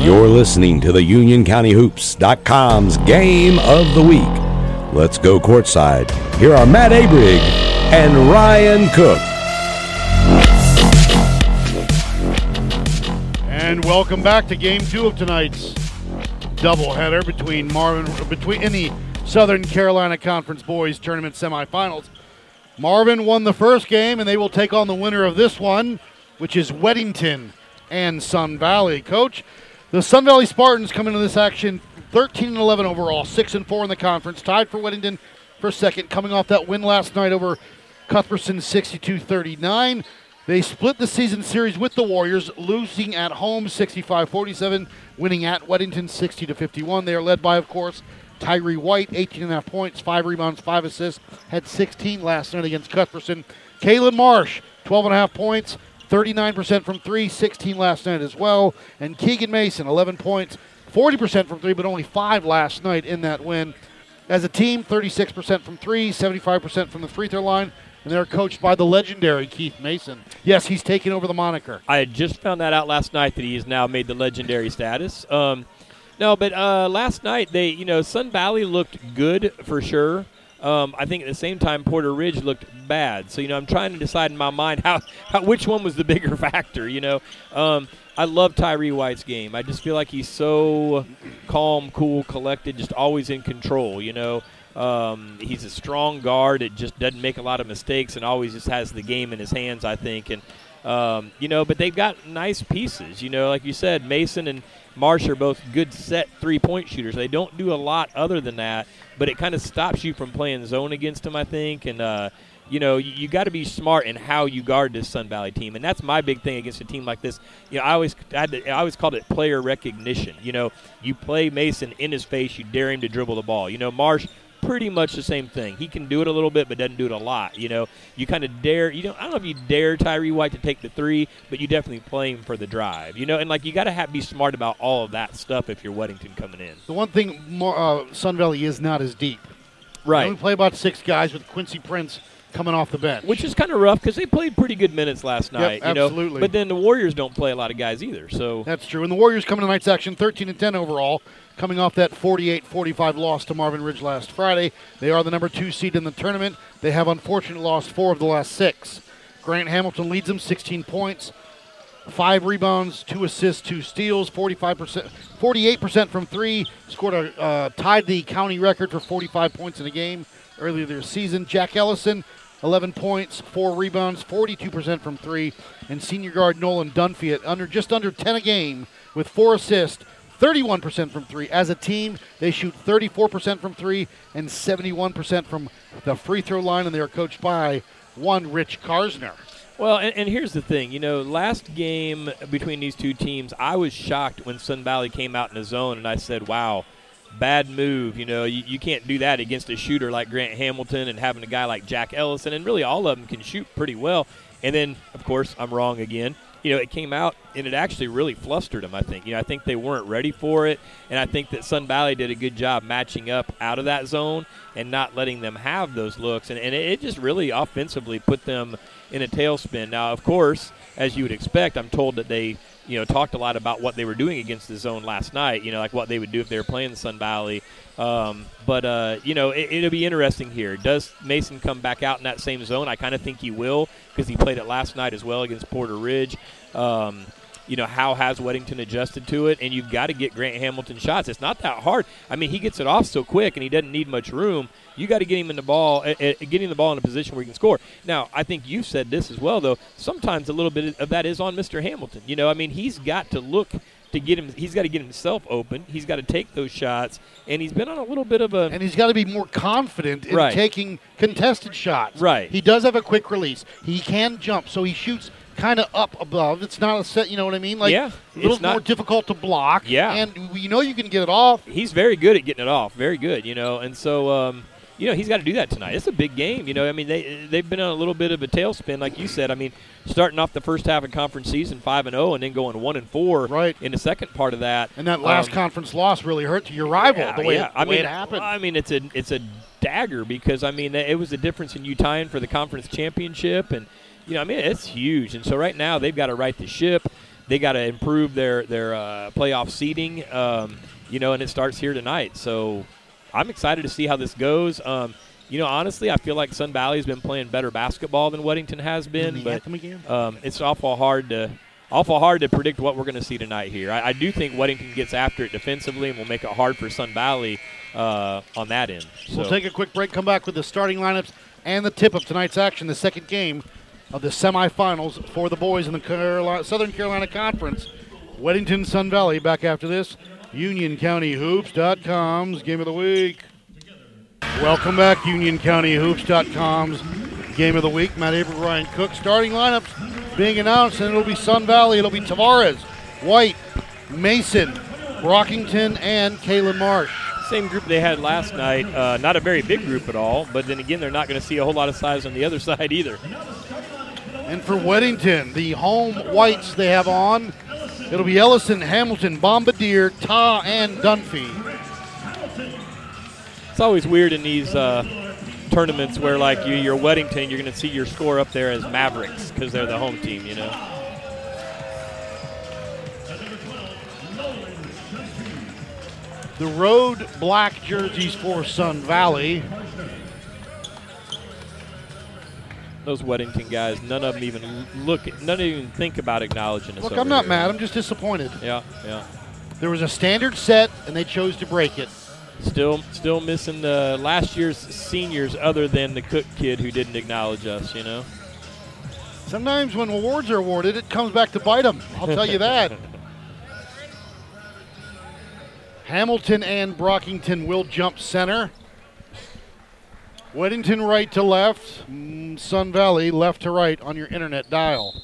You're listening to the UnionCountyHoops.com's Game of the Week. Let's go courtside. Here are Matt Abrig and Ryan Cook. And welcome back to Game Two of tonight's doubleheader between Marvin between in the Southern Carolina Conference Boys Tournament semifinals. Marvin won the first game, and they will take on the winner of this one, which is Weddington and Sun Valley. Coach, the Sun Valley Spartans come into this action 13 and 11 overall, six and four in the conference, tied for Weddington for second, coming off that win last night over Cuthbertson 62-39. They split the season series with the Warriors, losing at home 65-47, winning at Weddington 60 to 51. They are led by, of course, Tyree White, 18 and a half points, five rebounds, five assists, had 16 last night against Cuthbertson. Kalen Marsh, 12 and a half points, 39% from three, 16 last night as well. And Keegan Mason, 11 points, 40% from three, but only five last night in that win. As a team, 36% from three, 75% from the free throw line, and they're coached by the legendary Keith Mason. Yes, he's taking over the moniker. I just found that out last night that he has now made the legendary status. Um, no, but uh, last night they, you know, Sun Valley looked good for sure. Um, I think at the same time Porter Ridge looked bad. So you know, I'm trying to decide in my mind how, how which one was the bigger factor. You know, um, I love Tyree White's game. I just feel like he's so calm, cool, collected, just always in control. You know, um, he's a strong guard. It just doesn't make a lot of mistakes and always just has the game in his hands. I think, and um, you know, but they've got nice pieces. You know, like you said, Mason and Marsh are both good set three point shooters. They don't do a lot other than that, but it kind of stops you from playing zone against them. I think, and uh, you know, you, you got to be smart in how you guard this Sun Valley team, and that's my big thing against a team like this. You know, I always I, to, I always called it player recognition. You know, you play Mason in his face, you dare him to dribble the ball. You know, Marsh pretty much the same thing. He can do it a little bit, but doesn't do it a lot. You know, you kind of dare. You know, I don't know if you dare Tyree White to take the three, but you definitely play him for the drive. You know, and like you got to have be smart about all of that stuff if you're Weddington coming in. The one thing more, uh, Sun Valley is not as deep. Right. We play about six guys with Quincy Prince coming off the bench. Which is kind of rough because they played pretty good minutes last night. Yep, you know? absolutely. But then the Warriors don't play a lot of guys either. So That's true. And the Warriors coming to tonight's action 13 and 10 overall, coming off that 48 45 loss to Marvin Ridge last Friday. They are the number two seed in the tournament. They have unfortunately lost four of the last six. Grant Hamilton leads them 16 points, five rebounds, two assists, two steals, 45%, 48% from three. Scored a uh, tied the county record for 45 points in a game earlier this season. Jack Ellison 11 points, four rebounds, 42% from three, and senior guard Nolan Dunphy at under just under 10 a game with four assists, 31% from three. As a team, they shoot 34% from three and 71% from the free throw line, and they are coached by one Rich Karsner. Well, and, and here's the thing. You know, last game between these two teams, I was shocked when Sun Valley came out in the zone, and I said, "Wow, bad move." You know, you, you can't do that against a shooter like Grant Hamilton and having a guy like Jack Ellison, and really all of them can shoot pretty well. And then, of course, I'm wrong again. You know, it came out and it actually really flustered them. I think. You know, I think they weren't ready for it, and I think that Sun Valley did a good job matching up out of that zone and not letting them have those looks, and, and it, it just really offensively put them in a tailspin. Now, of course, as you would expect, I'm told that they, you know, talked a lot about what they were doing against the zone last night. You know, like what they would do if they were playing the Sun Valley. Um, but uh, you know, it, it'll be interesting here. Does Mason come back out in that same zone? I kind of think he will because he played it last night as well against Porter Ridge. Um, you know, how has Weddington adjusted to it? And you've got to get Grant Hamilton shots. It's not that hard. I mean, he gets it off so quick and he doesn't need much room. You got to get him in the ball, uh, uh, getting the ball in a position where he can score. Now, I think you said this as well, though. Sometimes a little bit of that is on Mr. Hamilton. You know, I mean, he's got to look to get him. He's got to get himself open. He's got to take those shots, and he's been on a little bit of a. And he's got to be more confident in Right. taking contested shots. Right. He does have a quick release. He can jump, so he shoots kind of up above. It's not a set. You know what I mean? Like Yeah, a little it's not- more difficult to block. Yeah. and you know you can get it off. he's very good at getting it off. Very good, you know. And so, um, you know, he's got to do that tonight. It's a big game, you know. I mean, they they've been on a little bit of a tailspin, like you said. I mean, starting off the first half of conference season five and zero, and then going one and four Right. in the second part of that. And that last Um, conference loss really hurt to your rival. yeah, the way, yeah. I the way mean, it happened. I mean, it's a it's a dagger because I mean it was the difference in you tying for the conference championship, and you know, I mean, it's huge. And so right now they've got to right the ship. They got to improve their their uh, playoff seeding. Um, you know, and it starts here tonight. So I'm excited to see how this goes. Um, you know, honestly, I feel like Sun Valley has been playing better basketball than Weddington has been, but um, it's awful hard to awful hard to predict what we're going to see tonight here. I, I do think Weddington gets after it defensively and will make it hard for Sun Valley uh, on that end. So We'll take a quick break, come back with the starting lineups and the tip of tonight's action, the second game of the semifinals for the boys in the Carolina, Southern Carolina Conference. Weddington Sun Valley back after this. UnionCountyHoops.com's game of the week. Welcome back, UnionCountyHoops.com's game of the week. Matt Abrams, Ryan Cook. Starting lineups being announced, and it'll be Sun Valley. It'll be Tavares, White, Mason, Brockington, and Kalen Marsh. same group they had last night. Uh, not a very big group at all, but then again, they're not going to see a whole lot of size on the other side either. And for Weddington, the home whites they have on, it'll be Ellison, Hamilton, Bombardier, Ta, and Dunphy. It's always weird in these uh, tournaments where, like, you, you're Weddington, you're going to see your score up there as Mavericks because they're the home team, you know. The road black jerseys for Sun Valley. Those Weddington guys, none of them even look, none of them even think about acknowledging us. Look, I'm not here. mad. I'm just disappointed. Yeah, yeah. There was a standard set, and they chose to break it. Still, still missing the last year's seniors, other than the Cook kid who didn't acknowledge us. You know. Sometimes when awards are awarded, it comes back to bite them. I'll tell you that. Hamilton and Brockington will jump center. Weddington right to left. Mm, Sun Valley left to right on your internet dial.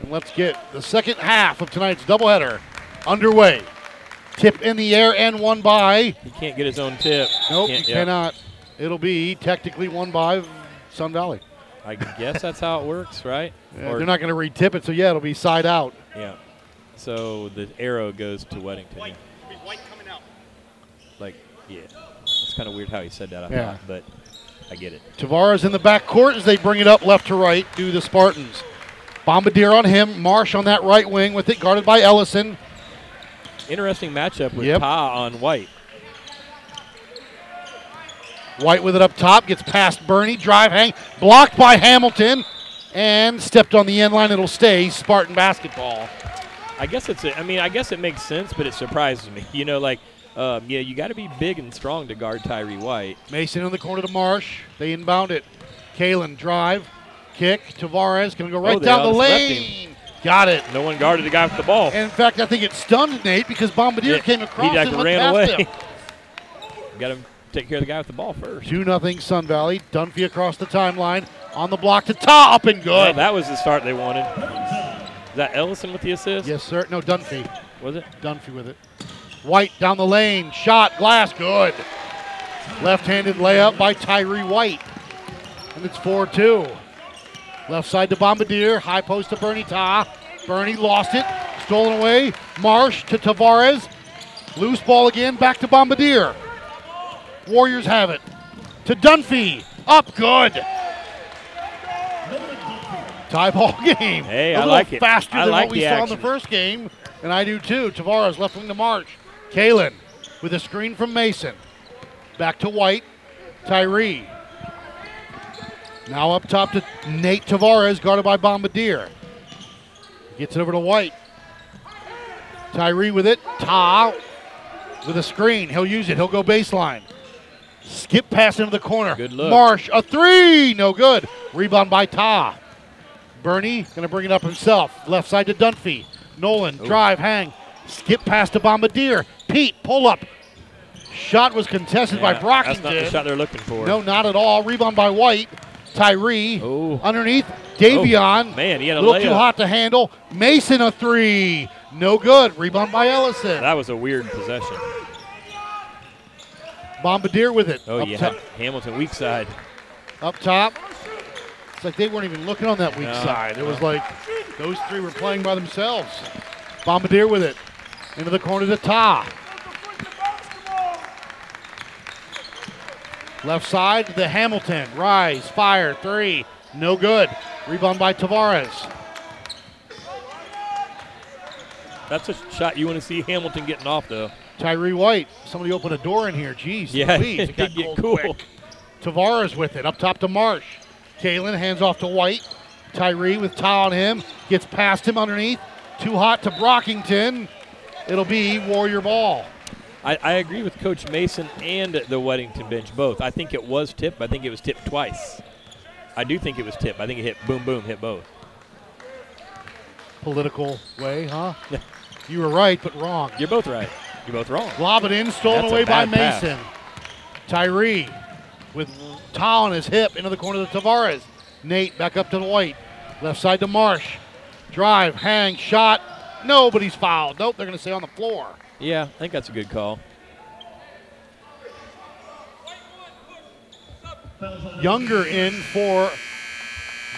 And let's get the second half of tonight's doubleheader underway. Tip in the air and one by. He can't get his own tip. Nope, Can't- you yeah. cannot. It'll be technically one by Sun Valley. I guess that's how it works, right? Yeah, Or- they're not going to re-tip it, so yeah, it'll be side out. Yeah. So the arrow goes to Weddington. yeah. Like, yeah. It's kind of weird how he said that. I Yeah. thought, but I get it. Tavares in the back court as they bring it up left to right, do the Spartans. Bombardier on him, Marsh on that right wing with it, guarded by Ellison. Interesting matchup with Yep. Ta on White. White with it up top, gets past Bernie, drive hang, blocked by Hamilton, and stepped on the end line. It'll stay Spartan basketball. I guess it's. A, I mean, I guess it makes sense, but it surprises me. You know, like, um, yeah, you got to be big and strong to guard Tyree White. Mason in the corner to Marsh. They inbound it. Kalen drive, kick. Tavares going to go right Oh, down the lane. Got it. No one guarded the guy with the ball. And in fact, I think it stunned Nate because Bombardier Yeah, came across he and ran away. got him take care of the guy with the ball first. 2 nothing Sun Valley. Dunphy across the timeline. On the block to top and good. that was the start they wanted. Is that Ellison with the assist? yes, sir. No, Dunphy. Was it? Dunphy with it. White down the lane. Shot, glass, good. Left handed layup by Tyree White. And it's 4 2. Left side to Bombardier. High post to Bernie Ta. Bernie lost it. Stolen away. Marsh to Tavares. Loose ball again. Back to Bombardier. Warriors have it. To Dunphy. Up good. Tie ball game. Hey, A I like it. Faster I than like what we the saw in the first game, and I do too. Tavares left wing to Marsh. Kalen with a screen from Mason. Back to White. Tyree. Now up top to Nate Tavares, guarded by Bombardier. Gets it over to White. Tyree with it. Ta with a screen. He'll use it. He'll go baseline. Skip pass into the corner. Good look. Marsh, a three. No good. Rebound by Ta. Bernie going to bring it up himself. Left side to Dunphy. Nolan, drive, hang. Skip past to Bombardier. Pete, pull up. Shot was contested by Yeah, That's not the shot they're looking for. No, not at all. Rebound by White. Tyree Oh. underneath. Davion. Oh, man, he had a little too hot to handle. Mason a three. No good. Rebound by Ellison. That was a weird possession. Bombardier with it. Oh, up, yeah. top, Hamilton weak side. up top. It's like they weren't even looking on that weak No, side. It was like those three were playing by themselves. Bombardier with it. Into the corner to Ta. Left side to the Hamilton. Rise, fire, three. No good. Rebound by Tavares. That's a shot you want to see Hamilton getting off, though. Tyree White. Somebody opened a door in here. Jeez, Yeah, Louise, it got did get cold cool. quick. Tavares with it. Up top to Marsh. Kalen hands off to White. Tyree with Ta on him. Gets past him underneath. Too hot to Brockington. It'll be Warrior ball. I, I agree with Coach Mason and the Weddington bench both. I think it was tipped. I think it was tipped twice. I do think it was tipped. I think it hit boom, boom, hit both. Political way, huh? you were right, but wrong. You're both right. You're both wrong. Lob it in, stolen That's away by bad pass. Mason. Tyree with Ta on his hip into the corner to Tavares. Nate back up to the White. Left side to Marsh. Drive, hang, shot. Nobody's fouled. Nope, they're going to stay on the floor. Yeah, I think that's a good call. Younger in for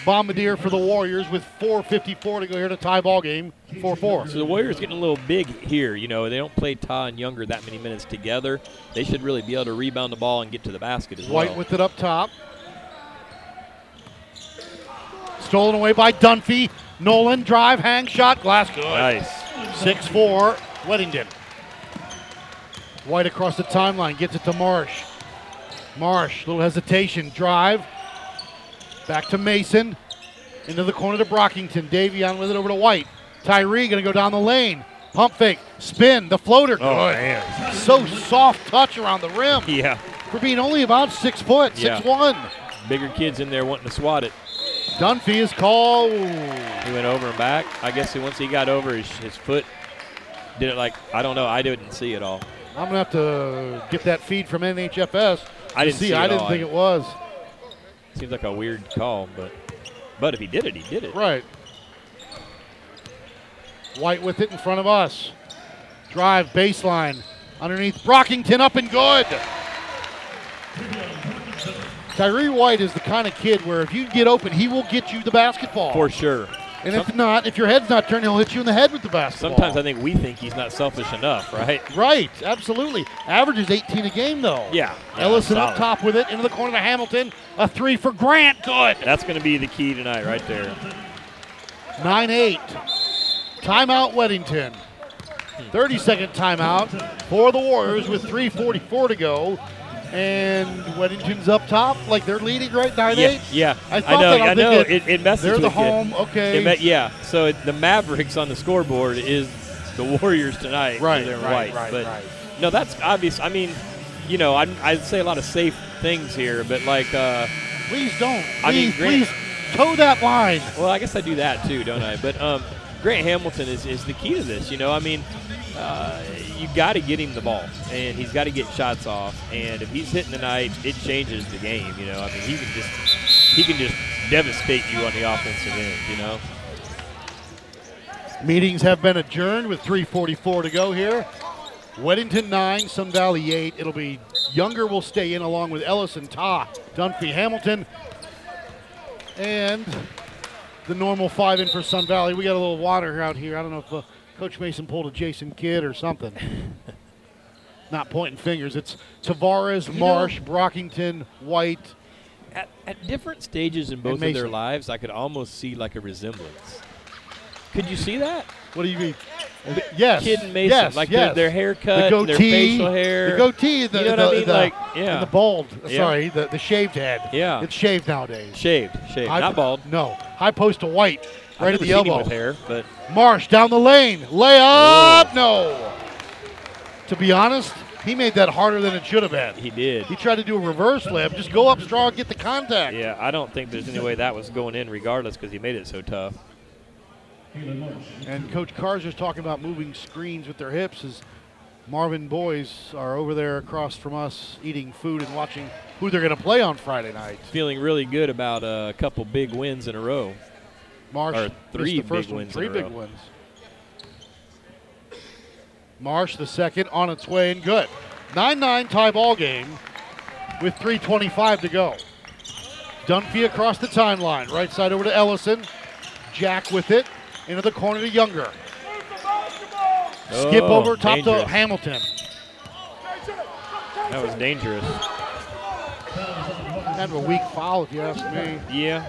Bombardier for the Warriors with 4.54 to go here to tie ball game. 4 4. So the Warriors getting a little big here. You know, they don't play Ta and Younger that many minutes together. They should really be able to rebound the ball and get to the basket as White well. White with it up top. Stolen away by Dunphy. Nolan drive, hang shot, glass good. nice. 6 4, Weddington. White across the timeline, gets it to Marsh. Marsh, little hesitation, drive. Back to Mason. Into the corner to Brockington. Davion with it over to White. Tyree going to go down the lane. Pump fake, spin, the floater. Oh, good. Oh, man. So soft touch around the rim Yeah. for being only about six foot, Yeah. six one. Bigger kids in there wanting to swat it. Dunphy is called. He went over and back. I guess once he got over his, his foot, did it like, I don't know. I didn't see it all. I'm gonna have to get that feed from NFHS. I didn't see, I it didn't all. think it was Seems like a weird call, but but if he did it, he did it. right. White with it in front of us. Drive baseline underneath Brockington up and good. Tyree White is the kind of kid where if you get open, he will get you the basketball. For sure. and if not, if your head's not turned, he'll hit you in the head with the basketball. Sometimes I think we think he's not selfish enough, right? Right, absolutely. Averages 18 a game though. Yeah. yeah, Ellison up solid. top with it into the corner to Hamilton. A three for Grant. Good. That's going to be the key tonight, right there. 9 8. Timeout, Weddington. 30 second timeout for the Warriors with 3.44 to go. And Weddington's up top, like they're leading right 9 Yeah, 8. yeah. I thought know. I know. It, it messes They're with the home. Okay. It me- yeah. So it, the Mavericks on the scoreboard is the Warriors tonight. Right, They're right, white. right, but right. no, that's obvious. I mean, you know, I, I'd say a lot of safe things here, but like, uh, Please don't. Please, I mean, Grant- please toe that line. well, I guess I do that too, don't I? But um, Grant Hamilton is, is the key to this. You know, I mean, uh, you got to get him the ball, and he's got to get shots off. And if he's hitting tonight, it changes the game. You know, I mean, he can just he can just devastate you on the offensive end. You know. Meetings have been adjourned with 3.44 to go here. Weddington 9, Sun Valley 8. It'll be Younger will stay in along with Ellison, Ta, Dunphy, Hamilton, and the normal five in for Sun Valley. We got a little water out here. I don't know if uh, Coach Mason pulled a Jason Kidd or something. Not pointing fingers. It's Tavares, You know- Marsh, Brockington, White. At, at different stages in both of their lives, I could almost see like a resemblance. Could you see that? What do you mean? Yes. Kid and Mason, yes, like yes. their, their haircut, the and their facial hair. the goatee, the, You know what the, I mean? the- Like, yeah. the bald. Uh, yeah. Sorry, the, the shaved head. Yeah. it's shaved nowadays. Shaved, shaved, not bald. No, high post to white, right at the elbow. hair, but Marsh down the lane, layup. No. To be honest, he made that harder than it should have been. he did. He tried to do a reverse lip. Just go up strong, get the contact. Yeah, I don't think there's any way that was going in, regardless, because he made it so tough. And Coach Karsner's talking about moving screens with their hips. Is Marvin boys are over there across from us eating food and watching who they're going to play on Friday night. Feeling really good about a couple big wins in a row. Marsh three the first big one, wins three big row. wins. Marsh the second on its way and good. 9-9 tie ball game with 3.25 to go. Dunphy across the timeline. Right side over to Ellison. Jack with it. Into the corner to Younger. Skip Oh, over top to. Hamilton. That was dangerous. Kind of a weak foul if you ask me. Yeah.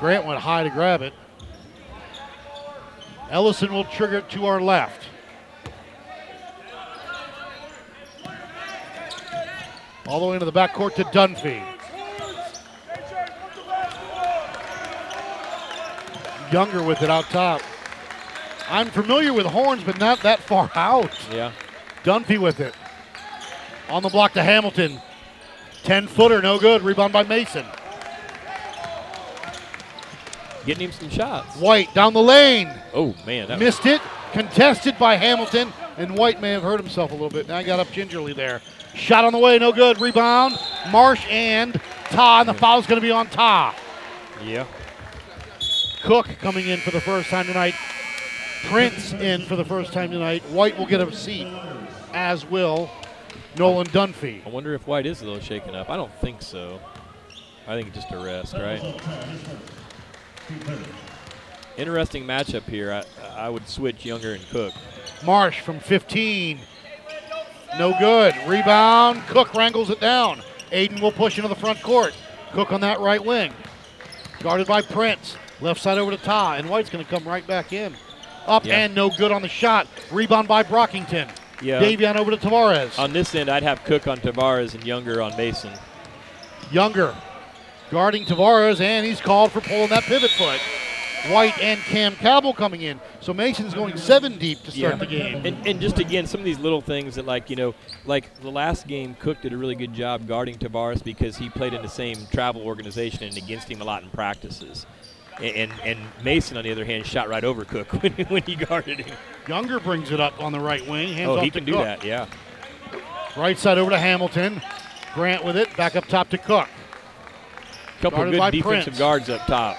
Grant went high to grab it. Ellison will trigger it to our left. All the way into the backcourt to Dunphy. Younger with it out top. I'm familiar with horns, but not that far out. Yeah. Dunphy with it. On the block to Hamilton. 10 footer, no good. Rebound by Mason. Getting him some shots. White down the lane. Oh, man. That Missed it. Contested by Hamilton. And White may have hurt himself a little bit. Now he got up gingerly there. Shot on the way, no good. Rebound. Marsh and Ta, and the foul's going to be on Ta. yeah. Cook coming in for the first time tonight. Prince in for the first time tonight. White will get a seat, as will Nolan Dunphy. I wonder if White is a little shaken up. I don't think so. I think it's just a rest, right? Interesting matchup here. I, I would switch Younger and Cook. Marsh from 15. No good. Rebound. Cook wrangles it down. Aiden will push into the front court. Cook on that right wing. Guarded by Prince. Left side over to Ta. And White's going to come right back in. Up Yeah. and no good on the shot. Rebound by Brockington. Yeah. Davion over to Tavares. On this end, I'd have Cook on Tavares and Younger on Mason. Younger guarding Tavares, and he's called for pulling that pivot foot. White and Cam Cabell coming in. So Mason's going seven deep to start the game. And, and just again, some of these little things that, like, you know, like the last game, Cook did a really good job guarding Tavares because he played in the same travel organization and against him a lot in practices. And, and, and Mason, on the other hand, shot right over Cook when, when he guarded him. Younger brings it up on the right wing. Hands Oh, he can do Cook. that, yeah. Right side over to Hamilton. Grant with it. Back up top to Cook. Couple Guarded good defensive Prince. guards up top.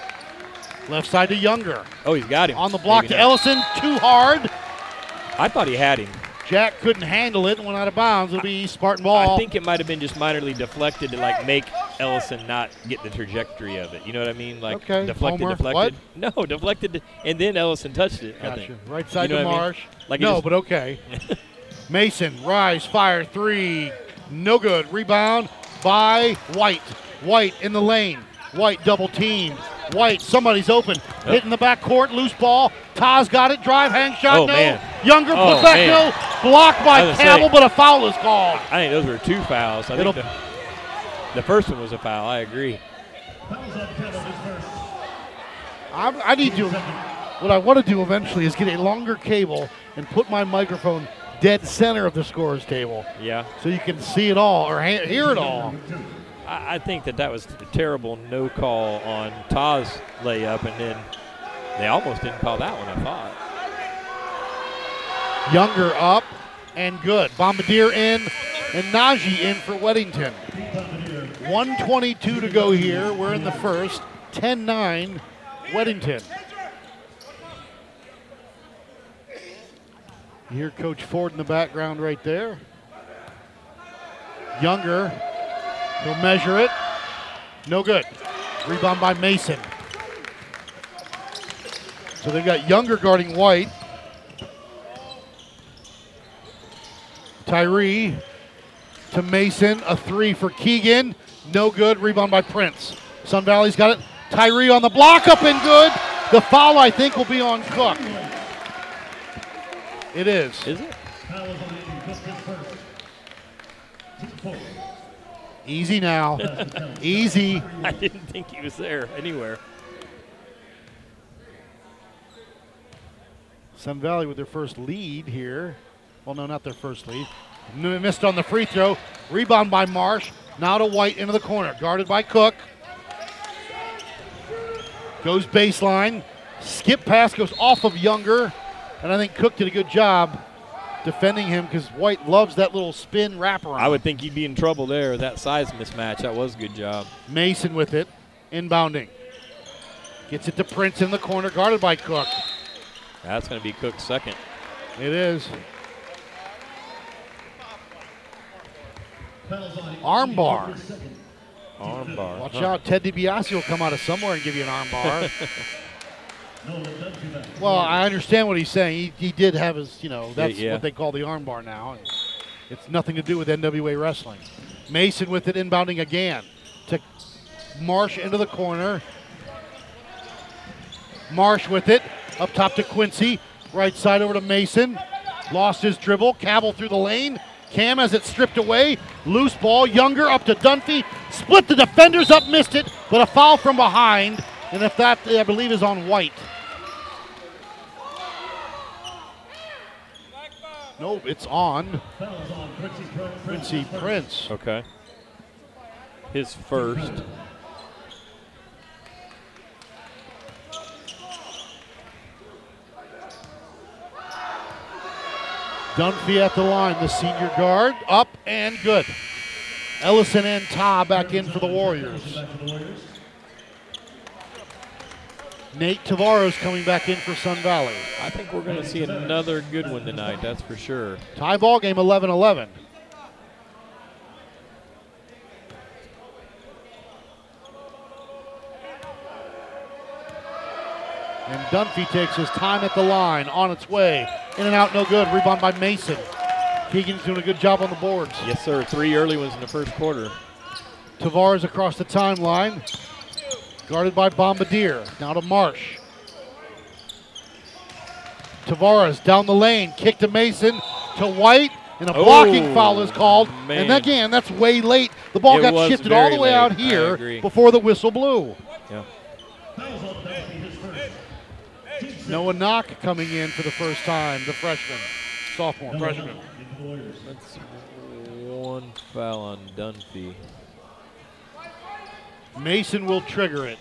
Left side to Younger. Oh, he's got him. On the block Maybe to not. Ellison. Too hard. I thought he had him. Jack couldn't handle it and went out of bounds. It'll be Spartan ball. I think it might have been just minorly deflected to like make Ellison not get the trajectory of it. You know what I mean? Like Okay, deflected, Homer. deflected. No, deflected, and then Ellison touched it. I Gotcha. Right side You know to what I mean? Marsh. Like no, just- but okay. Mason, rise, fire, three. No good. Rebound by White. White in the lane. White double team. White, somebody's open. Hitting the back court, loose ball. Taz got it. Drive, hang shot. Oh, no. man. Younger Oh, put back. man. No. Blocked by Cabell, but a foul is called. I think those were two fouls. I It'll- think the, the first one was a foul. I agree. I, I need to. What I want to do eventually is get a longer cable and put my microphone dead center of the scores table, Yeah, so you can see it all or ha- hear it all. I, I think that that was a terrible no call on Taz layup, and then they almost didn't call that one. I thought. Younger up and good. Bombardier in and Najee in for Weddington. 122 to go here. We're in the first. 10 9, Weddington. You hear Coach Ford in the background right there. Younger, he'll measure it. No good. Rebound by Mason. So they've got Younger guarding White. Tyree to Mason, a three for Keegan. No good. Rebound by Prince. Sun Valley's got it. Tyree on the block, up and good. The foul, I think, will be on Cook. It is. Is it? Easy now. Easy. I didn't think he was there anywhere. Sun Valley with their first lead here. Well, no, not their first lead. Missed on the free throw. Rebound by Marsh. Now to White into the corner. Guarded by Cook. Goes baseline. Skip pass goes off of Younger. And I think Cook did a good job defending him because White loves that little spin wraparound. I would think he'd be in trouble there. That size mismatch. That was a good job. Mason with it, inbounding. Gets it to Prince in the corner, guarded by Cook. That's going to be Cook's second. It is. Armbar. Armbar. Watch Huh. out, Ted DiBiase will come out of somewhere and give you an armbar. well, I understand what he's saying. He, he did have his, you know, that's yeah. what they call the armbar now. It's nothing to do with NWA wrestling. Mason with it inbounding again to Marsh into the corner. Marsh with it up top to Quincy. Right side over to Mason. Lost his dribble. Cabell through the lane. Cam has it stripped away. Loose ball. Younger up to Dunphy. Split the defenders up, missed it, but a foul from behind. And if that, I believe, is on White. Nope, it's on Quincy Prince. Okay. His first. Dunphy at the line, the senior guard, up and good. Ellison and Ta back in for the Warriors. Nate Tavares coming back in for Sun Valley. I think we're going to see another good one tonight. That's for sure. Tie ball game 11 11. And Dunphy takes his time at the line, on its way. In and out, no good. Rebound by Mason. Keegan's doing a good job on the boards. Yes, sir. Three early ones in the first quarter. Tavares across the timeline. Guarded by Bombardier. Now to Marsh. Tavares down the lane. Kick to Mason. To White. And a oh, blocking Oh, foul is called. man. And again, that's way late. The ball It got shifted all the way late. out here before the whistle blew. Yeah. Noah Knock coming in for the first time, the freshman. Sophomore, freshman. That's one foul on Dunphy. Mason will trigger it.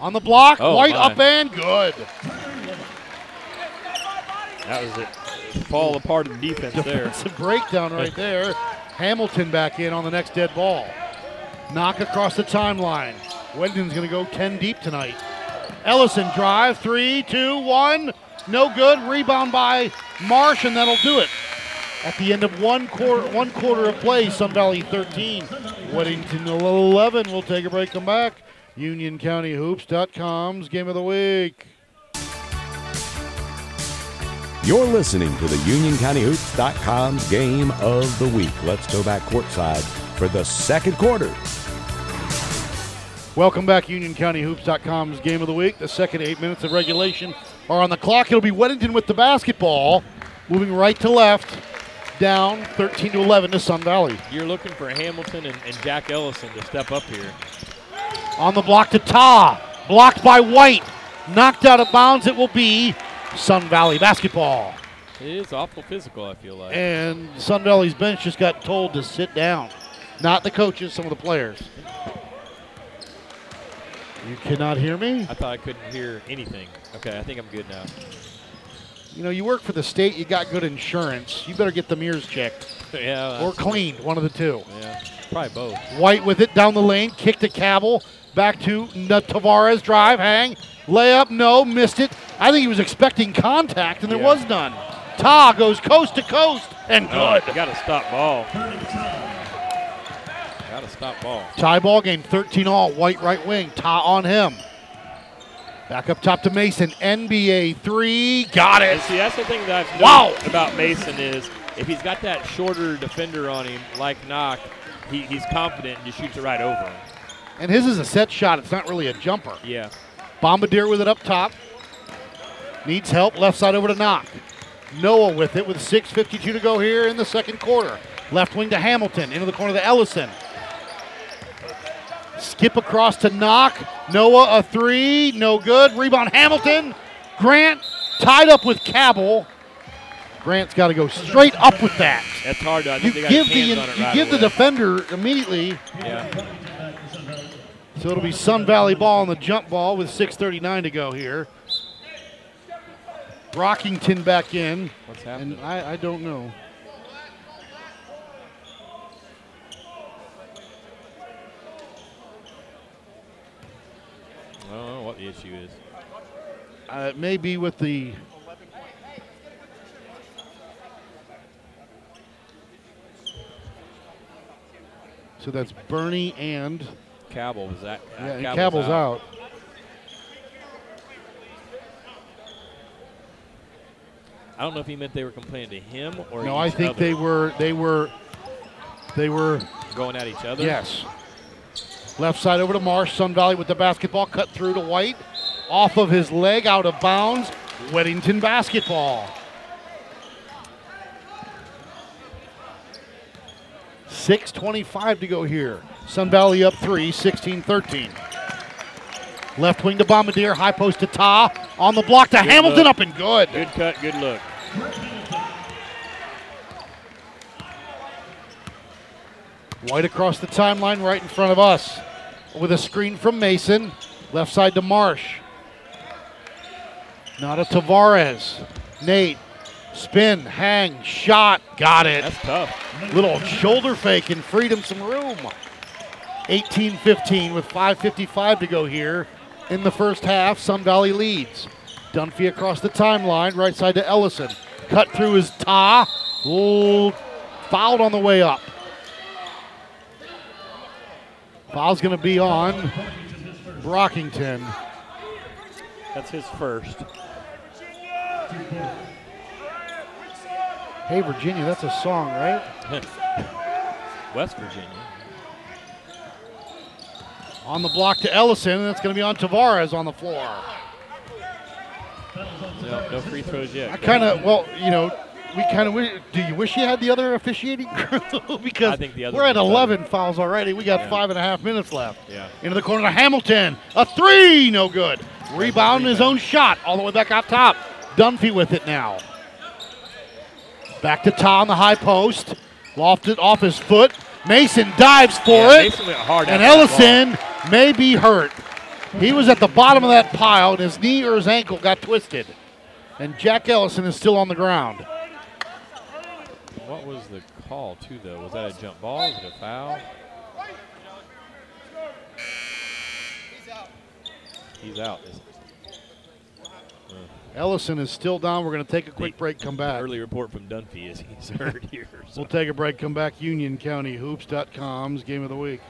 On the block, Oh, White my. up and good. That was it. Fall apart in defense there. Defensive breakdown right there. Hamilton back in on the next dead ball. Knock across the timeline. Weddington's going to go 10 deep tonight. Ellison drive, three, two, one. No good. Rebound by Marsh, and that'll do it. At the end of one quarter, one quarter of play, Sun Valley 13, Weddington 11. We'll take a break. Come back. UnionCountyHoops.com's game of the week. You're listening to the UnionCountyHoops.com's game of the week. Let's go back courtside for the second quarter. Welcome back, UnionCountyHoops.com's game of the week. The second eight minutes of regulation are on the clock. It'll be Weddington with the basketball, moving right to left, down 13 to 11 to Sun Valley. You're looking for Hamilton and, and Jack Ellison to step up here. On the block to Ta, blocked by White, knocked out of bounds. It will be Sun Valley basketball. It is awful physical, I feel like. And Sun Valley's bench just got told to sit down. Not the coaches, some of the players. You cannot hear me? I thought I couldn't hear anything. Okay, I think I'm good now. You know, you work for the state, you got good insurance. You better get the ears checked yeah. or cleaned, one of the two. Yeah, probably both. White with it down the lane, kick to Cabell, back to Tavares, drive, hang, layup, no, missed it. I think he was expecting contact, and there Yeah. was none. Ta goes coast to coast, and Oh, good. got to stop ball. Got to stop ball. Tie ball game, 13 all, White right wing, Ta on him. Back up top to Mason, NBA three, got And it. see, that's the thing that I've Wow. about Mason is if he's got that shorter defender on him, like Knock, he, he's confident and just shoots it right over him. And his is a set shot, it's not really a jumper. Yeah. Bombardier with it up top. Needs help. Left side over to Knock. Noah with it with 6.52 to go here in the second quarter. Left wing to Hamilton. Into the corner to Ellison. Skip across to Knock. Noah a three. No good. Rebound Hamilton. Grant tied up with Cabell. Grant's got to go straight up with that. That's hard. To, You give the you right give the defender immediately. Yeah. So it'll be Sun Valley ball on the jump ball with 6.39 to go here. Brockington back in, What's happening? and I, I don't know. I don't know what the issue is. Uh, it may be with the. So that's Bernie and Cabell was that? yeah, and Cabell's Cabell's out. I don't know if he meant they were complaining to him or No, I think other. they were they were they were going at each other. yes. Left side over to Marsh. Sun Valley with the basketball cut through to White, off of his leg, out of bounds. Weddington basketball. Six twenty-five to go here. Sun Valley up three, 16-13. Left wing to Bombardier, high post to Ta. On the block to Hamilton, look. up and good. Good cut, good look. White across the timeline right in front of us with a screen from Mason. Left side to Marsh. Not a Tavares. Nate. Spin, hang, shot. Got it. That's tough. Little shoulder fake and freed him some room. 18 15 with 5.55 to go here in the first half. Sun Valley leads. Dunphy across the timeline, right side to Ellison. Cut through his Ta. Ooh, fouled on the way up. Foul's going to be on Brockington. That's his first. Hey, Virginia, that's a song, right? West Virginia. On the block to Ellison, and it's going to be on Tavares on the floor. No, no free throws yet. I kind of, well, you know, we kind of wish. Do you wish you had the other officiating crew? because I think the other we're at one's 11 fouls already. We got Yeah. five and a half minutes left. Yeah. Into the corner to Hamilton. A three, no good. Rebound, his own shot, all the way back out top. Dunphy with it now. Back to Ta on the high post. Lofted off his foot. Mason dives for Yeah, it. Mason went hard and Ellison may be hurt. He was at the bottom of that pile, and his knee or his ankle got twisted. And Jack Ellison is still on the ground. What was the call, too, though? Was that a jump ball? Was it a foul? He's out. It's Ellison is still down. We're going to take a quick break, come back. early report from Dunphy is he's hurt here. So. We'll take a break, come back. Union County Hoops.com's game of the week.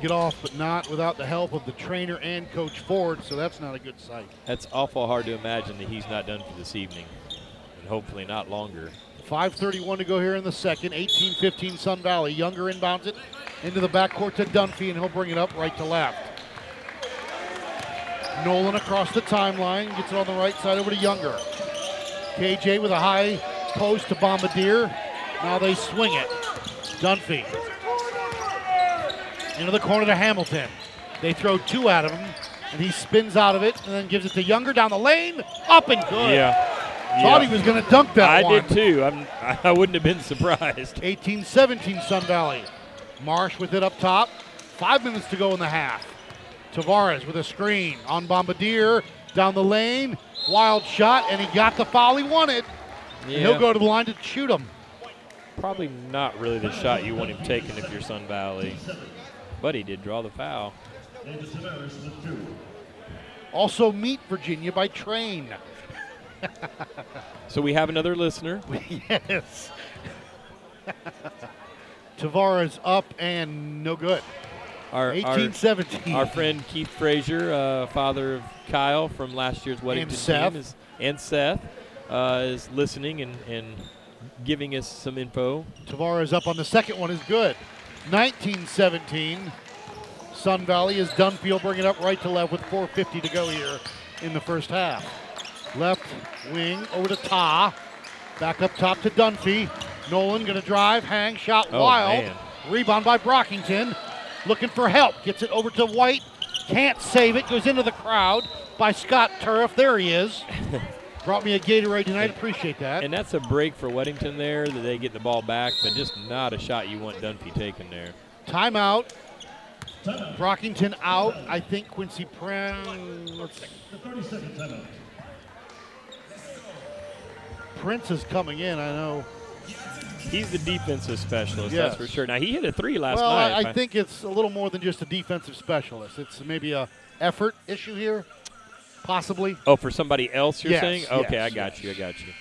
Get off, but not without the help of the trainer and Coach Ford, so that's not a good sight. That's awful hard to imagine that he's not done for this evening. And hopefully not longer. 5.31 to go here in the second. 18 15 Sun Valley. Younger inbounds it into the backcourt to Dunphy, and he'll bring it up right to left. Nolan across the timeline, gets it on the right side over to Younger. KJ with a high post to Bombardier. Now they swing it. Dunphy. Into the corner to Hamilton. They throw two at him, and he spins out of it and then gives it to Younger down the lane. Up and good. Yeah. Thought he was going to dunk that I one. did too. I'm, I wouldn't have been surprised. 18 17 Sun Valley. Marsh with it up top. Five minutes to go in the half. Tavares with a screen on Bombardier down the lane. Wild shot, and he got the foul he wanted. Yeah, he'll go to the line to shoot him. probably not really the shot you want him taking if you're Sun Valley. But he did draw the foul. Also, meet Virginia by train. So we have another listener. yes. Tavares up and no good. Our, 18 our, our friend Keith Frazier, uh, father of Kyle from last year's wedding And Seth. is, and Seth uh, is listening and, and giving us some info. Tavares up on the second one is good. 19-17. Sun Valley is Dunphy bringing it up right to left with 4.50 to go here in the first half. Left wing over to Ta. Back up top to Dunphy. Nolan going to drive, hang, shot Oh, wild. man. Rebound by Brockington. Looking for help. Gets it over to White. Can't save it. Goes into the crowd by Scott Turf. There he is. Brought me a Gatorade tonight. Appreciate that. And that's a break for Weddington there that they get the ball back, but just not a shot you want Dunphy taking there. Timeout. Brockington out. I think Quincy Prince. Prince is coming in. I know. He's the defensive specialist, Yes. that's for sure. Now he hit a three last well, night. I, I think it's a little more than just a defensive specialist. It's maybe a effort issue here, possibly. Oh, for somebody else, you're Yes, saying? Okay, yes, I got yes. you. I got you.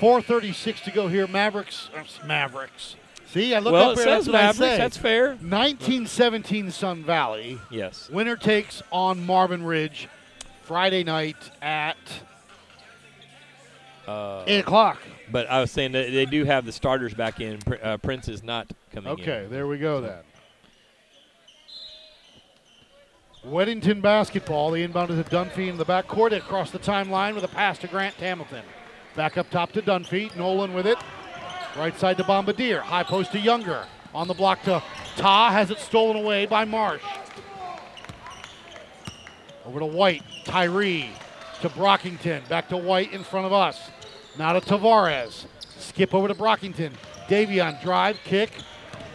4:36 to go here. Mavericks. uh, Mavericks. See, I look well, up it here. says that's what Mavericks. say. That's fair. 1917 Sun Valley. Yes. Winner takes on Marvin Ridge Friday night at Uh, 8 o'clock. but I was saying that they do have the starters back in. Uh, Prince is not coming in. Okay, there we go then. Weddington basketball. The inbound is to Dunphy in the backcourt across the timeline with a pass to Grant Hamilton. Back up top to Dunphy. Nolan with it. Right side to Bombardier. High post to Younger. On the block to Ta. Has it stolen away by Marsh. Over to White. Tyree to Brockington. Back to White in front of us. Now to Tavares. Skip over to Brockington. Davion drive, kick.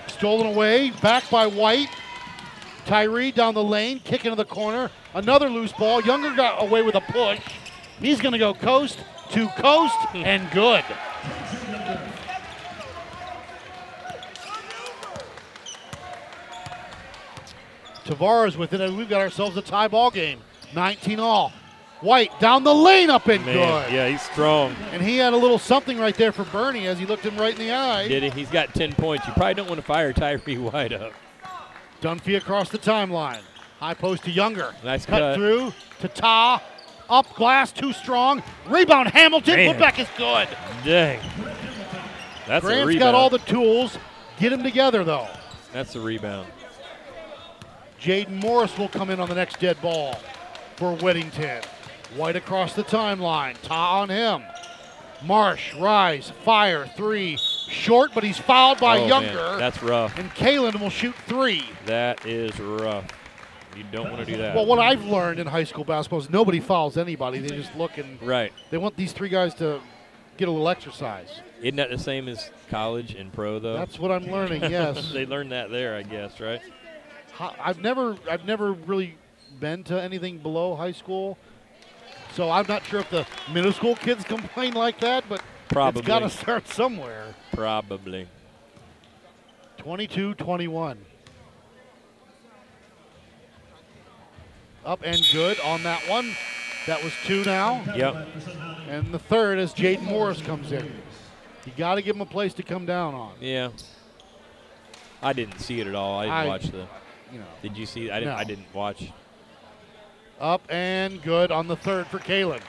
Stolen away. Back by White. Tyree down the lane. Kick into the corner. Another loose ball. Younger got away with a push. He's going to go coast to coast hmm. and good. Tavares with it, and we've got ourselves a tie ball game. 19 all. White down the lane up and Man, good. yeah, he's strong. And he had a little something right there for Bernie as he looked him right in the eye. Did he? He's got 10 points. You probably don't want to fire Tyree White up. Dunphy across the timeline. High post to Younger. Nice cut, cut. through to Ta. Up glass, too strong. Rebound Hamilton. Man. Putback is good. Dang. That's a Grant's rebound. got all the tools. Get them together though. That's a rebound. Jaden Morris will come in on the next dead ball for Weddington. White across the timeline. Ta on him. Marsh, rise, fire, three. Short, but he's fouled by oh, Younger. Man, that's rough. and Kalen will shoot three. That is rough. You don't want to do that. Well, what I've learned in high school basketball is nobody fouls anybody. They just look and right. they want these three guys to get a little exercise. Isn't that the same as college and pro, though? That's what I'm learning. Yes, they learned that there, I guess, right? I've never, I've never really been to anything below high school, so I'm not sure if the middle school kids complain like that. But Probably. it's got to start somewhere. Probably. 22-21. Up and good on that one. That was two now. Yep. And the third as Jaden Morris comes in. You got to give him a place to come down on. Yeah. I didn't see it at all. I didn't I- watch the. You know, Did you see? I didn't. No. I didn't watch. up and good on the third for Kalen.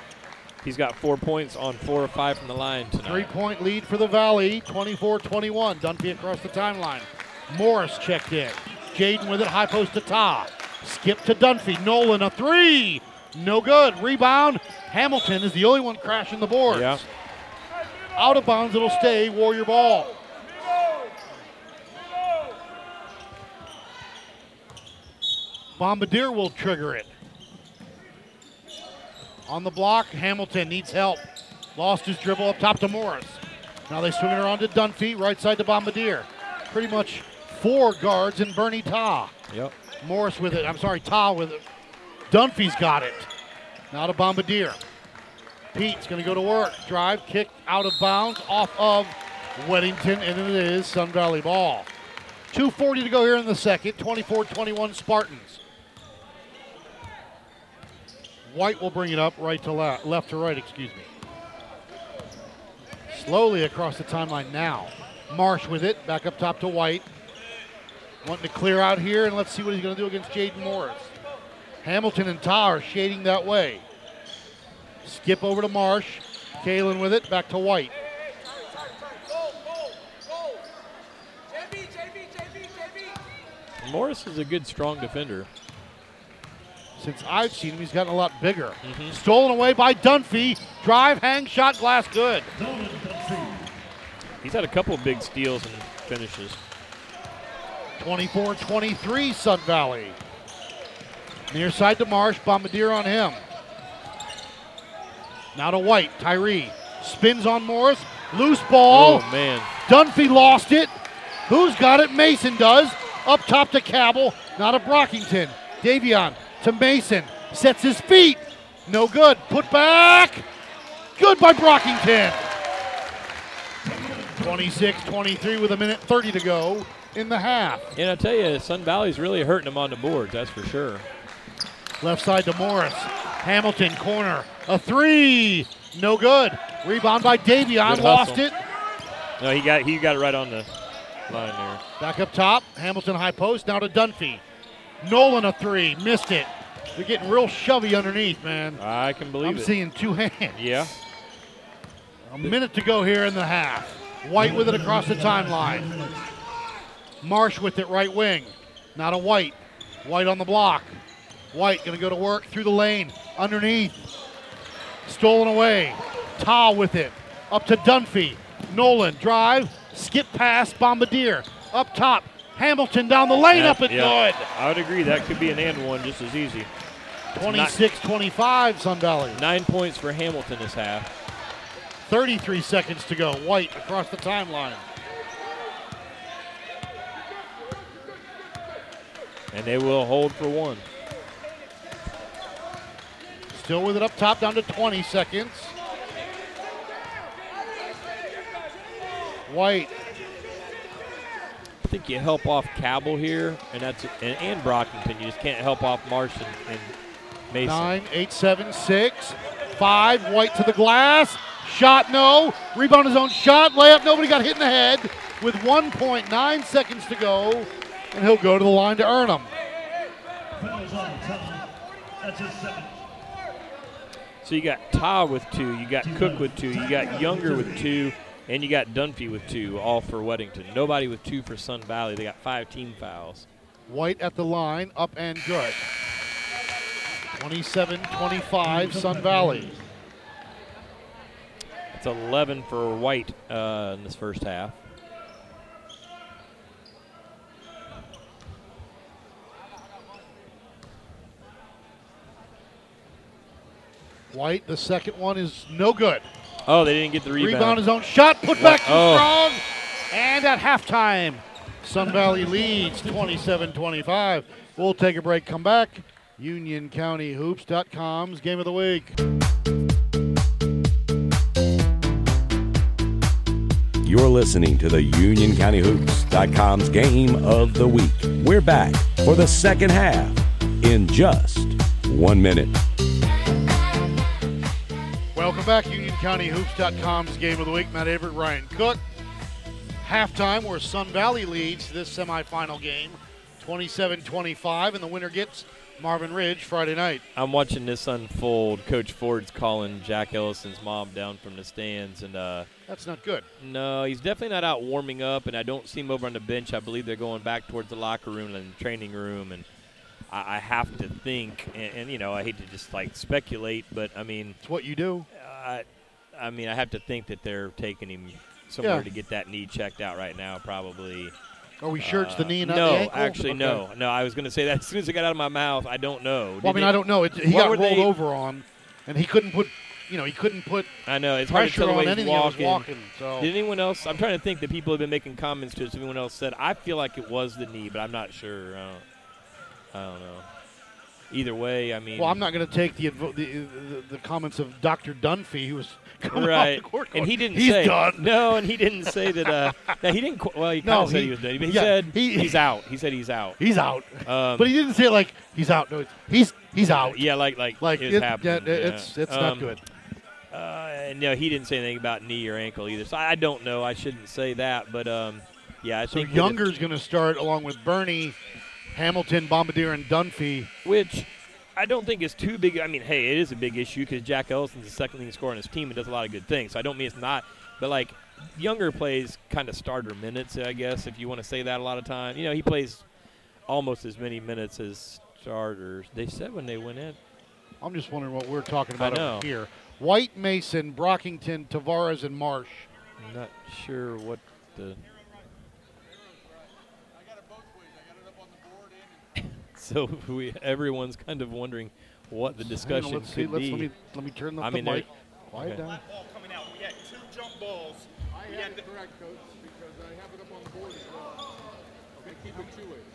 He's got four points on four or five from the line tonight. Three-point lead for the Valley, 24-21. Dunphy across the timeline. Morris checked in. Jaden with it, high post to Ta. Skip to Dunphy. Nolan a three. No good. Rebound. Hamilton is the only one crashing the boards. Yeah. Out of bounds, it'll stay. Warrior ball. Bombardier will trigger it. On the block, Hamilton needs help. Lost his dribble up top to Morris. Now they swing it around to Dunphy, right side to Bombardier. Pretty much four guards and Bernie Ta. Yep. Morris with it. I'm sorry, Ta with it. Dunphy's got it. Now to Bombardier. Pete's going to go to work. Drive, kick out of bounds off of Weddington, and it is Sun Valley ball. 2.40 to go here in the second. 24 21 Spartans. White will bring it up right to left, left to right, excuse me. Slowly across the timeline now. Marsh with it, back up top to White. Wanting to clear out here, and let's see what he's going to do against Jaden Morris. Hamilton and are shading that way. Skip over to Marsh. Kalen with it, back to White. Morris is a good, strong defender. Since I've seen him, he's gotten a lot bigger. Mm-hmm. Stolen away by Dunphy. Drive, hang, shot, glass, good. He's had a couple of big steals and finishes. 24 23, Sun Valley. Near side to Marsh, Bombardier on him. Now to White, Tyree. Spins on Morris. Loose ball. Oh, man. Dunphy lost it. Who's got it? Mason does. Up top to Cabell. Not a Brockington. Davion to Mason. Sets his feet. No good. Put back. Good by Brockington. 26 23 with a minute 30 to go in the half. And I tell you, Sun Valley's really hurting them on the boards, that's for sure. Left side to Morris. Hamilton corner. A three. No good. Rebound by Davion. Good Lost it. No, he got he got it right on the line there. Back up top. Hamilton high post. Now to Dunphy. Nolan a three. Missed it. They're getting real shovey underneath, man. I can believe it. I'm it. seeing two hands. Yeah. A minute to go here in the half. White with it across the timeline. Marsh with it right wing. Not a White. White on the block. White going to go to work through the lane. Underneath. Stolen away. Ta with it. Up to Dunphy. Nolan drive. Skip pass. Bombardier. Up top. Hamilton down the lane. Yeah, up and yeah. good. I would agree. That could be an and one just as easy. 26 25 Sun Valley. Nine points for Hamilton this half. 33 seconds to go. White across the timeline. And they will hold for one. Still with it up top, down to 20 seconds. White. I think you help off Cabell here, and that's and, and Brockington. You just can't help off Marsh and, and Mason. Nine, eight, seven, six, five. White to the glass. Shot no. Rebound his own shot. Layup. Nobody got hit in the head with 1.9 seconds to go. And he'll go to the line to earn them. So you got Ta with two, you got Cook with two, you got Younger with two, and you got Dunphy with two, all for Weddington. Nobody with two for Sun Valley. They got five team fouls. White at the line, up and good. 27 25, Sun Valley. It's 11 for White uh, in this first half. White, the second one is no good. Oh, they didn't get the rebound. Rebound his own shot, put back too Oh. strong. And at halftime, Sun Valley leads 27 25. We'll take a break, come back. UnionCountyHoops.com's game of the week. You're listening to the UnionCountyHoops.com's game of the week. We're back for the second half in just one minute. Welcome back, UnionCountyHoops.com's game of the week. Matt Avery, Ryan Cook. Halftime, where Sun Valley leads this semifinal game 27 25, and the winner gets Marvin Ridge Friday night. I'm watching this unfold. Coach Ford's calling Jack Ellison's mom down from the stands, and uh, That's not good. no, he's definitely not out warming up, and I don't see him over on the bench. I believe they're going back towards the locker room and training room, and I, I have to think, and, and you know, I hate to just like speculate, but I mean, It's what you do. I, I mean, I have to think that they're taking him somewhere Yeah. to get that knee checked out right now, probably. Are we sure it's the Uh, knee, not ankle? No, actually, Okay. no, no. I was going to say that as soon as it got out of my mouth. I don't know. Well, I mean, I don't know. It, he got rolled they- over on, and he couldn't put, you know, he couldn't put I know it's hard to tell the way he's anything that was walking. walking. So Did anyone else? I'm trying to think. that people have been making comments to us. If anyone else said, I feel like it was the knee, but I'm not sure. I don't, know. Either way, I mean, Well, I'm not going to take the, the, the the comments of Dr. Dunphy, who was coming right. off the court. and he didn't He's say done. no, and he didn't say that. Uh, no, he didn't. qu- Well, he kind No, of said he- he was done, but he yeah, said he- he's out. He said he's out. He's out. Um, but he didn't say it like he's out. No, he's he's out. Yeah, like like Like it it, happening. yeah, it's it's not Um, good. Uh, and no, he didn't say anything about knee or ankle either. So I don't know. I shouldn't say that, but um, yeah, I So think Younger's going to start along with Bernie, Hamilton, Bombardier, and Dunphy. which I don't think is too big. I mean, hey, it is a big issue because Jack Ellison's the second leading scorer on his team and does a lot of good things. So I don't mean it's not, but like Younger plays kind of starter minutes, I guess, if you want to say that a lot of time. You know, he plays almost as many minutes as starters. They said when they went in. I'm just wondering what we're talking about over here. White, Mason, Brockington, Tavares, and Marsh. I'm not sure what the. So we, everyone's kind of wondering what the Hang on, discussion let's see. could Let's, be. let me let me turn up I the mean, mic. there- Quiet okay. down. ball coming out. We had two jump balls. We had the correct coach because I have it up on the board as well. Okay, keep it two ways.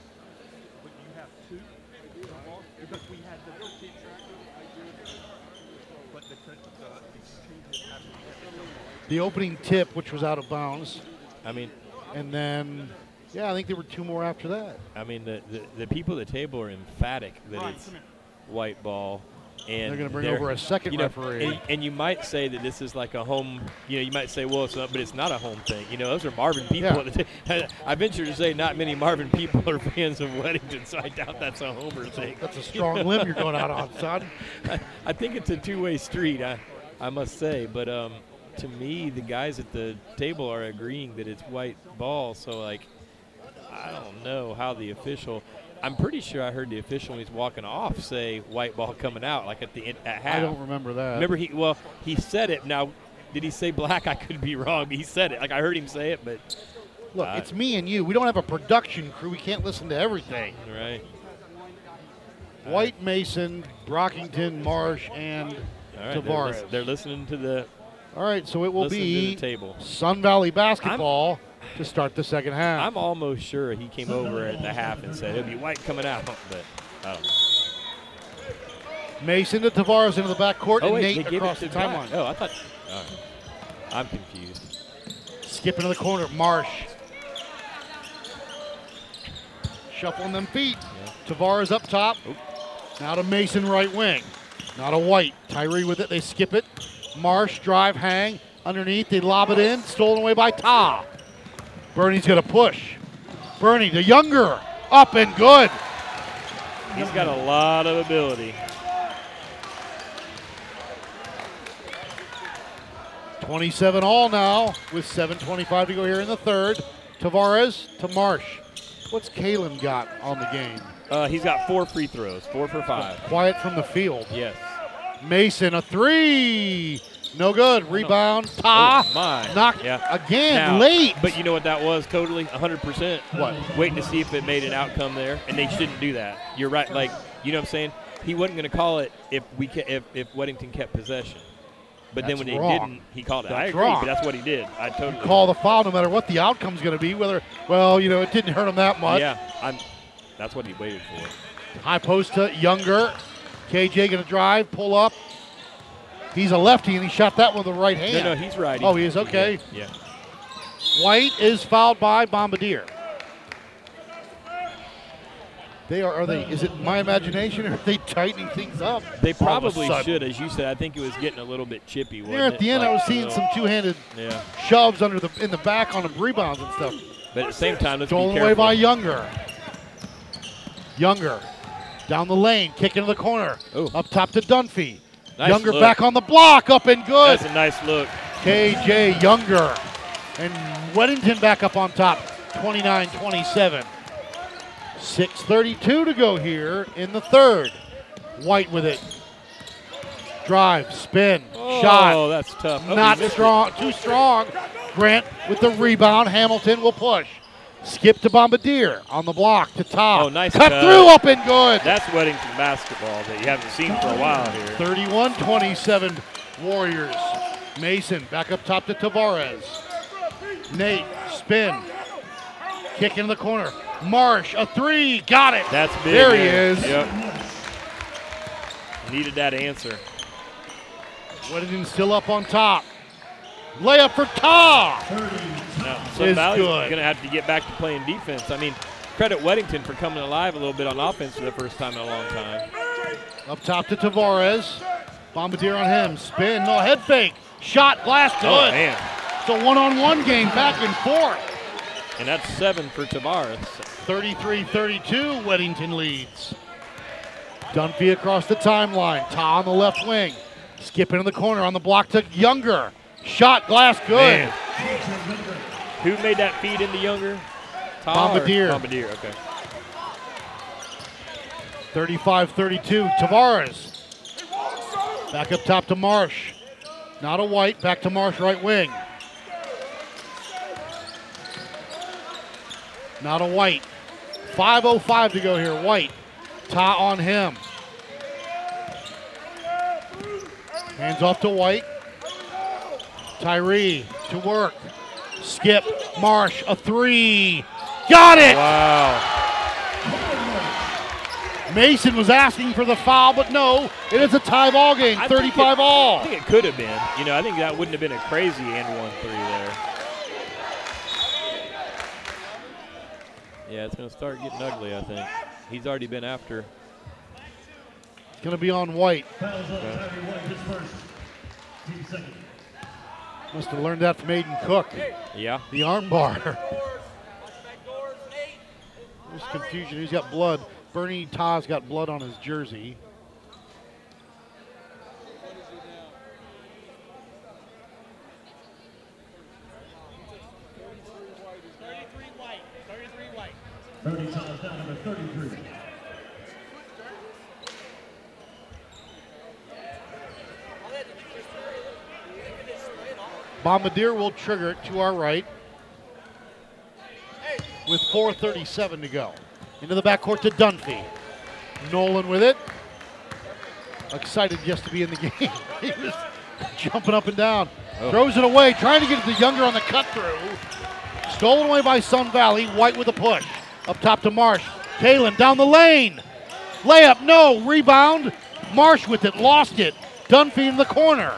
But you have two? I do have all. Because we had the. I don't keep track of it. I do. But the, the, the, The opening tip, which was out of bounds, I mean, and then yeah, I think there were two more after that. I mean the, the, the people at the table are emphatic that it's white ball. And They're gonna bring over a second you know, referee. And, and you might say that this is like a home. You know, you might say, well, it's not, but it's not a home thing. You know, those are Marvin people. Yeah. At the ta- I venture to say, not many Marvin people are fans of Weddington, so I doubt that's a homer thing. That's a strong limb you're going out on, son. I, I think it's a two-way street. I, I must say, but um, to me, the guys at the table are agreeing that it's white ball. So like, I don't know how the official. I'm pretty sure I heard the official when he's walking off say white ball coming out, like at the end, at half. I don't remember that. Remember he well he said it. Now, did he say black? I could be wrong. But He said it. Like I heard him say it, but Look, uh, it's me and you. We don't have a production crew. We can't listen to everything. right. White, Mason, Brockington, Marsh, and right. They're, Tavares. they're listening to the All right, so it will be table. Sun Valley basketball to start the second half. I'm almost sure he came over at the half and said it'll be white coming out, but I don't know. Mason to Tavares into the backcourt, Oh and wait, Nate across the timeline. Oh, I thought. Right. I'm confused. Skip into the corner, Marsh. Shuffling them feet. Tavares up top. Oh. Now to Mason right wing. Not a white. Tyree with it. They skip it. Marsh drive hang underneath. They lob it in. Stolen away by Ta. Bernie's going to push. Bernie the younger. Up and good. He's got a lot of ability. 27 all now with 7.25 to go here in the third. Tavares to Marsh. What's Kalen got on the game? Uh, he's got four free throws, four for five. Quiet from the field. Yes. Mason a three. No good. Rebound. Ta. Oh, my. Knocked Yeah. again Now- late. But you know what that was totally? 100%. What? Waiting to see if it made an outcome there, and they shouldn't do that. You're right. Like, you know what I'm saying? He wasn't going to call it if we ke- if, if Weddington kept possession. But That's then when they wrong. didn't, he called it. I That's agree, wrong. but that's what he did. I totally call the foul no matter what the outcome's going to be. Whether well, you know, it didn't hurt him that much. Yeah, I'm. That's what he waited for. High post to Younger. KJ going to drive, pull up. He's a lefty and he shot that with the right hand. No, no, he's right. Oh, he is okay. Yeah. White is fouled by Bombardier. They are. Are they? Is it my imagination, or are they tightening things up? They all of a probably should, as you said. I think it was getting a little bit chippy. Wasn't There at it? the end, I was seeing some two-handed Yeah, shoves under the in the back on the rebounds and stuff. but at the same time, let's Stolen be away by Younger. Younger down the lane, kick into the corner, Ooh. up top to Dunphy. Nice Younger look. back on the block, up and good. That's a nice look. KJ Younger and Weddington back up on top, 29-27. 6:32 to go here in the third. White with it. Drive, spin, Oh, shot. Oh, that's tough. Oh, Not it. strong, too strong. Grant with the rebound. Hamilton will push. Skip to Bombardier on the block to top. Oh, nice cut cut. through, up and good. That's Weddington basketball that you haven't seen for a while here. 31-27 Warriors. Mason back up top to Tavares. Nate spin. Kick in the corner. Marsh a three. Got it. That's big. There he is. Yep. Needed that answer. Weddington still up on top. Layup for Ta. Now, Is Valley's going to have to get back to playing defense. I mean, credit Weddington for coming alive a little bit on offense for the first time in a long time. Up top to Tavares. Bombardier on him. Spin. No head fake. Shot. Oh, good. Oh, man. It's a one-on-one game back and forth. And that's seven for Tavares. 33-32, Weddington leads. Dunphy across the timeline. Ta on the left wing. Skipping in the corner on the block to Younger. Shot glass good. Man. Who made that feed into Younger? Tar or- Bombardier. Bombardier, okay. 35 32. Tavares. Back up top to Marsh. Not a white. Back to Marsh, right wing. Not a white. 5.05 to go here. White. Ta on him. Hands off to White. Tyree to work. Skip. Marsh, a three. Got it! Wow. Mason was asking for the foul, but no, it is a tie ball game, I 35 it- all. I think it could have been. You know, I think that wouldn't have been a crazy and one three there. Yeah, it's going to start getting ugly, I think. He's already been after. It's going to be on White. Must have learned that from Aiden Cook, Yeah. the armbar. There's confusion. He's got blood. Bernie Ta's got blood on his jersey. Bombardier will trigger it to our right with 4.37 to go. Into the backcourt to Dunphy. Nolan with it. Excited just to be in the game. he was jumping up and down. Oh. Throws it away, trying to get the Younger on the cut through. Stolen away by Sun Valley. White with a push. Up top to Marsh. Kalen down the lane. Layup, no. Rebound. Marsh with it, lost it. Dunphy in the corner.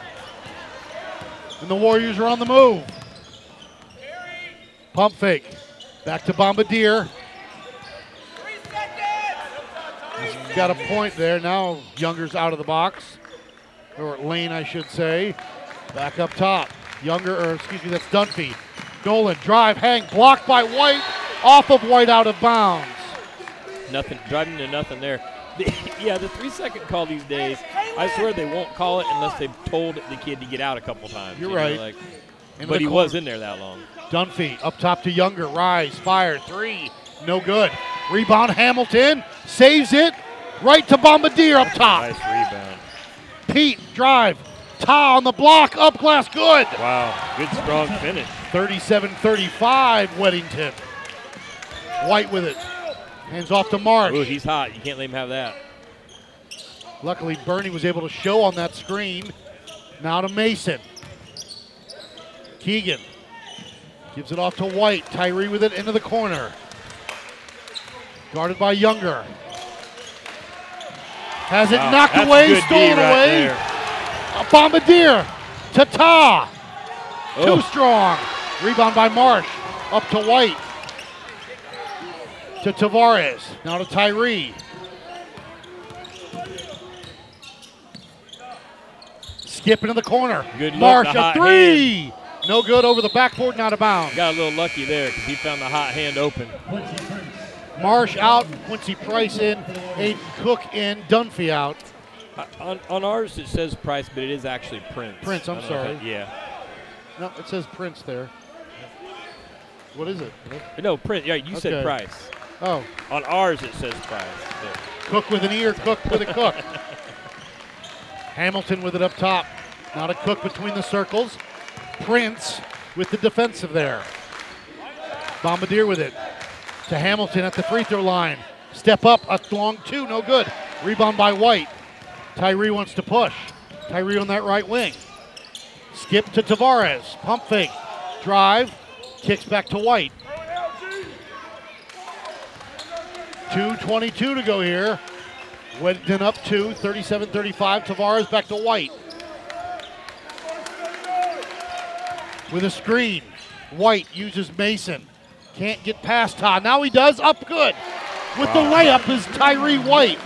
And the Warriors are on the move. Pump fake. Back to Bombardier. He's got a point there. Now Younger's out of the box. Or lane, I should say. Back up top. Younger, or excuse me, that's Dunphy. Nolan, drive, hang, blocked by White. Off of White, out of bounds. Nothing, driving to nothing there. The- yeah, the three second call these days, I swear they won't call it unless they've told the kid to get out a couple times. You're you know, right. like- Into but he corner. was in there that long. Dunphy up top to Younger. Rise, fire, three. No good. Rebound Hamilton. Saves it. Right to Bombardier up top. Nice rebound. Pete, drive. Ta on the block. Up glass, good. Wow, good strong finish. 37 35, Weddington. White with it. Hands off to Marsh. Ooh, he's hot. You can't let him have that. Luckily, Bernie was able to show on that screen. Now to Mason. Keegan gives it off to White. Tyree with it into the corner. Guarded by Younger. Has it Wow, knocked away, stolen right away. there. A Bombardier. Tata. Too strong. Rebound by Marsh. Up to White. To Tavares. Now to Tyree. Skip into the corner. Good look, Marsh the a hot three. No good over the backboard, not a bound. Got a little lucky there because he found the hot hand open. Marsh out. Quincy Price in. Aiden Cook in. Dunphy out. Uh, On, on ours it says Price, but it is actually Prince. Prince, I'm I don't know if sorry. that- yeah. No, it says Prince there. What is it? No, Prince. Yeah, you Okay. said Price. Oh, On ours it says Price. Yeah. Cook with an ear, Cook with a cook. Hamilton with it up top. Not a cook between the circles. Prince with the defensive there. Bombardier with it. To Hamilton at the free throw line. Step up, a long two, no good. Rebound by White. Tyree wants to push. Tyree on that right wing. Skip to Tavares. Pump fake. Drive. Kicks back to White. 2.22 to go here. Weddington up two, 37 35. Tavares back to White. With a screen. White uses Mason. Can't get past Todd. Now he does. Up good. With the layup is Tyree White.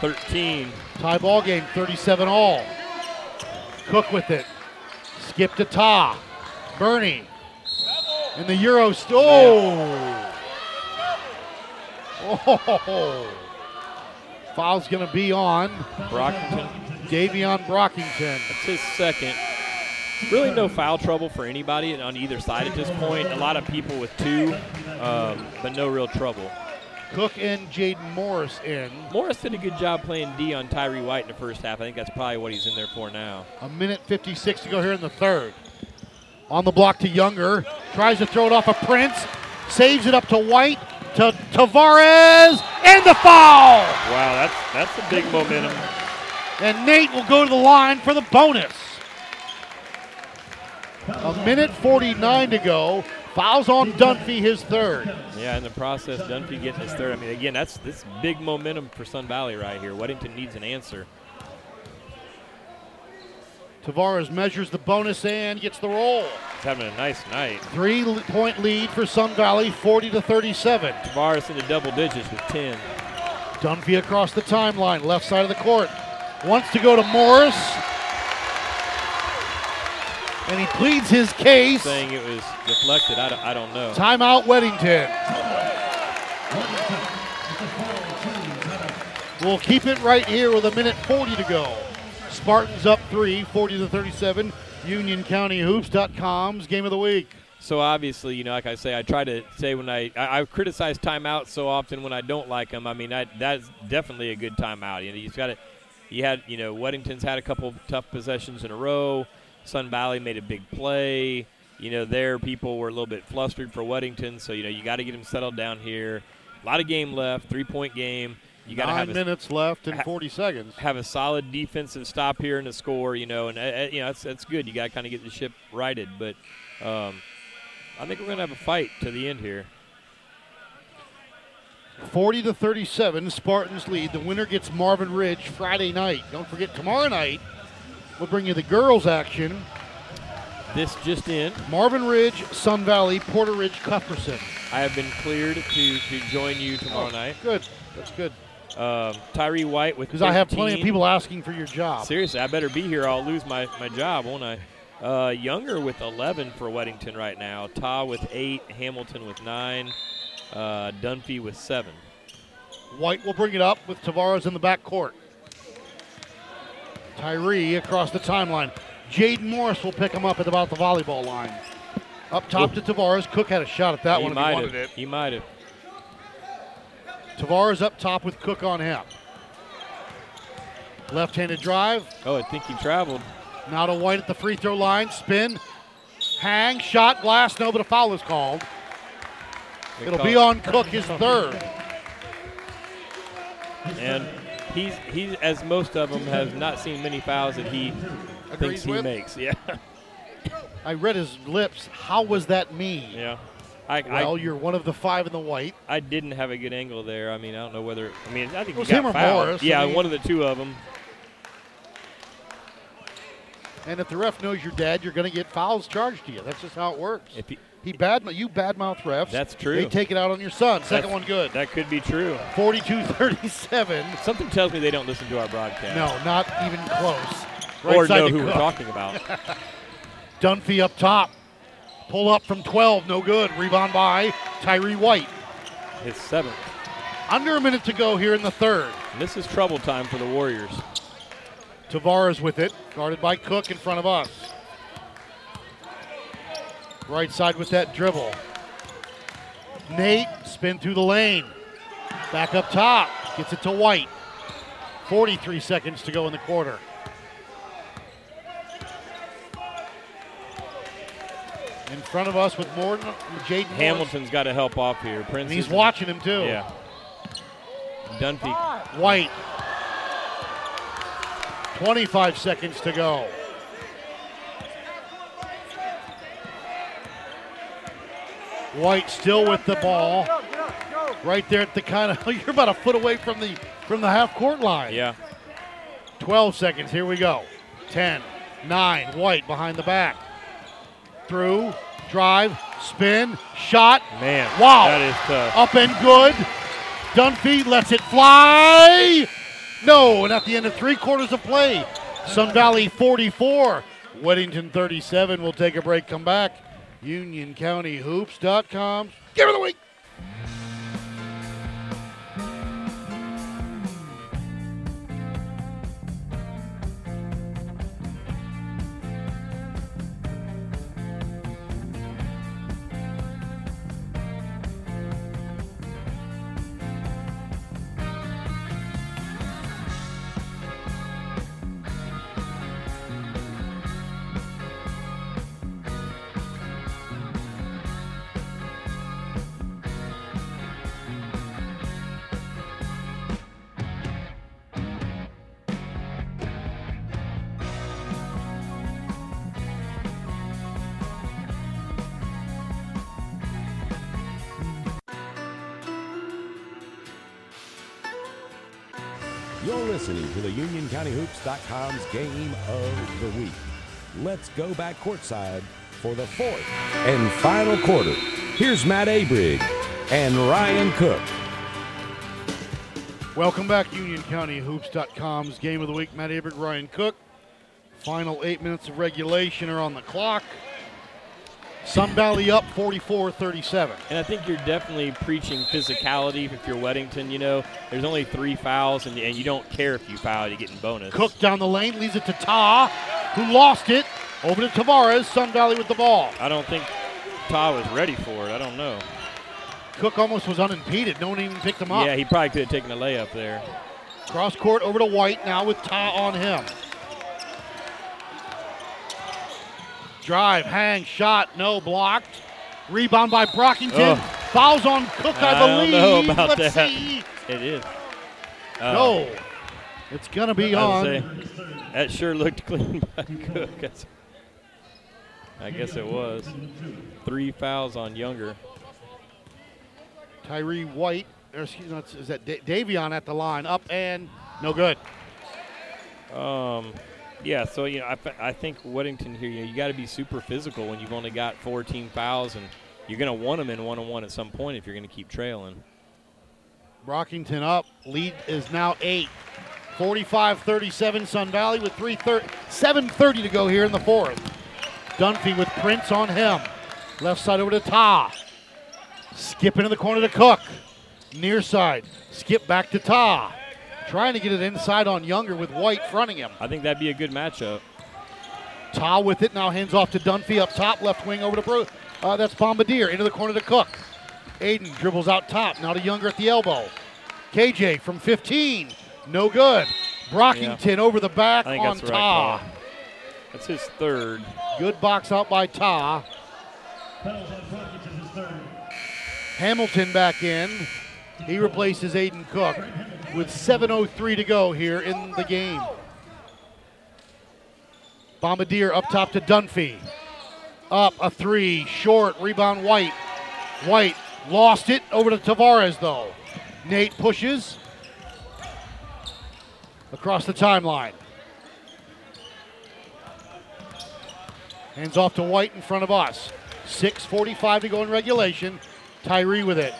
13. Tie ball game, 37 all. Cook with it. Skip to Ta. Bernie. And the Euro. St- oh. Oh. Foul's going to be on Brockington. Davion Brockington. That's his second. Really no foul trouble for anybody on either side at this point. A lot of people with two, um, but no real trouble. Cook and Jaden Morris in. Morris did a good job playing D on Tyree White in the first half. I think that's probably what he's in there for now. A minute 56 to go here in the third. On the block to Younger. Tries to throw it off a Prince. Saves it up to White. To Tavares. And the foul! Wow, that's that's a big momentum. And Nate will go to the line for the bonus. A minute 49 to go. Fouls on Dunphy, his third. Yeah, in the process, Dunphy getting his third. I mean, again, that's this big momentum for Sun Valley right here. Weddington needs an answer. Tavares measures the bonus and gets the roll. He's having a nice night. Three point lead for Sun Valley, 40 to 37. Tavares in the double digits with 10. Dunphy across the timeline, left side of the court. Wants to go to Morris. And he pleads his case. Saying it was deflected. I don't, I don't know. Timeout, Weddington. We'll keep it right here with a minute 40 to go. Spartans up three, 40 to 37. UnionCountyHoops.com's game of the week. So obviously, you know, like I say, I try to say when I I, I criticize timeouts so often when I don't like them. I mean, I, that's definitely a good timeout. You know, you've got it. You had, you know, Weddington's had a couple tough possessions in a row. Sun Valley made a big play. You know, there people were a little bit flustered for Weddington, so you know you got to get them settled down here. A lot of game left, three point game. You got Nine have a, minutes left and ha- 40 seconds. have a solid defensive stop here and a score. You know, and uh, uh, you know that's that's good. You got to kind of get the ship righted, but um, I think we're gonna have a fight to the end here. 40 to 37, Spartans lead. The winner gets Marvin Ridge Friday night. Don't forget, tomorrow night, we'll bring you the girls' action. This just in. Marvin Ridge, Sun Valley, Porter Ridge, Cuthbertson. I have been cleared to to join you tomorrow night. Good. That's good. Um, Tyree White with Because I have plenty of people asking for your job. Seriously, I better be here. I'll lose my, my job, won't I? Uh, Younger with 11 for Weddington right now. Ta with 8. Hamilton with 9. Uh, Dunphy with 7. White will bring it up with Tavares in the back court. Tyree across the timeline. Jaden Morris will pick him up at about the volleyball line. Up top to Tavares. Cook had a shot at that he one if he might wanted have. it. He might have. Tavares up top with Cook on him. Left-handed drive. Oh, I think he traveled. Now to White at the free throw line. Spin. Hang. Shot. Glass. No, but a foul is called. It'll call- be on Cook, his third. And he's he's as most of them have not seen many fouls that he Agrees thinks he with? makes. Yeah, I read his lips. How was that me? yeah. I, Well, I you're one of the five in the white. I didn't have a good angle there. I mean, I don't know whether. I mean, I think It was got him or fouled. Morris. I Yeah, mean- one of the two of them. And if the ref knows your dad, you're going to get fouls charged to you. That's just how it works. If he, He bad you badmouth refs. That's true. They take it out on your son. Second That's- one good. that could be true. 42-37. Something tells me they don't listen to our broadcast. No, not even close. Right or know who Cook. we're talking about. Dunphy up top. Pull up from 12, no good. Rebound by Tyree White. His seventh. Under a minute to go here in the third. And this is trouble time for the Warriors. Tavares with it, guarded by Cook in front of us. Right side with that dribble. Nate spin through the lane. Back up top, gets it to White. 43 seconds to go in the quarter. In front of us with Morton, Jaden Hamilton's got to help off here. Prince And he's watching him too. Yeah. Dunphy. White. 25 seconds to go. White still with the ball. Right there at the kind of you're about a foot away from the from the half court line. Yeah. 12 seconds. Here we go. 10, 9. White behind the back. Through, drive, spin, shot. Man. Wow. That is tough. Up and good. Dunphy lets it fly. No, and at the end of three quarters of play, Sun Valley 44, Weddington 37. We'll take a break, come back. UnionCountyHoops.com. Give it the week. Let's go back courtside for the fourth and final quarter. Here's Matt Abrig and Ryan Cook. Welcome back, UnionCountyHoops.com's Game of the Week. Matt Abrig, Ryan Cook. Final eight minutes of regulation are on the clock. Sun Valley up 44-37. And I think you're definitely preaching physicality if you're Weddington. You know, there's only three fouls, and, and you don't care if you foul, you're getting bonus. Cook down the lane, leaves it to Ta, who lost it. Over to Tavares, Sun Valley with the ball. I don't think Ta was ready for it. I don't know. Cook almost was unimpeded. No one even picked him up. Yeah, he probably could have taken a layup there. Cross court over to White now with Ta on him. Drive, hang, shot, no blocked. Rebound by Brockington. Oh. Fouls on Cook, I, I don't believe. know about Let's that. see. It is. Uh, No. It's going to be on. say, that sure looked clean by Cook. That's- I guess it was. Three fouls on Younger. Tyree White, or excuse me, is that Davion at the line? Up and no good. Um, yeah, so you know, I, I think Weddington here, you, know, you got to be super physical when you've only got 14 fouls, and you're going to want them in one on one at some point if you're going to keep trailing. Brockington up. Lead is now eight. 45-37 Sun Valley with 3 7.30 to go here in the fourth. Dunphy with Prince on him. Left side over to Ta. Skip into the corner to Cook. Near side. Skip back to Ta. Trying to get it inside on Younger with White fronting him. I think that'd be a good matchup. Ta with it. Now hands off to Dunphy up top. Left wing over to Bru. Uh, that's Bombardier. Into the corner to Cook. Aiden dribbles out top. Now to Younger at the elbow. KJ from 15. No good. Brockington over the back on that's the right Ta. That's his third. Good box out by Ta. Hamilton back in. He replaces Aiden Cook with 7.03 to go here in the game. Bombardier up top to Dunphy. Up a three, short, rebound White. White lost it over to Tavares though. Nate pushes across the timeline. Hands off to White in front of us. 6.45 to go in regulation. Tyree with it.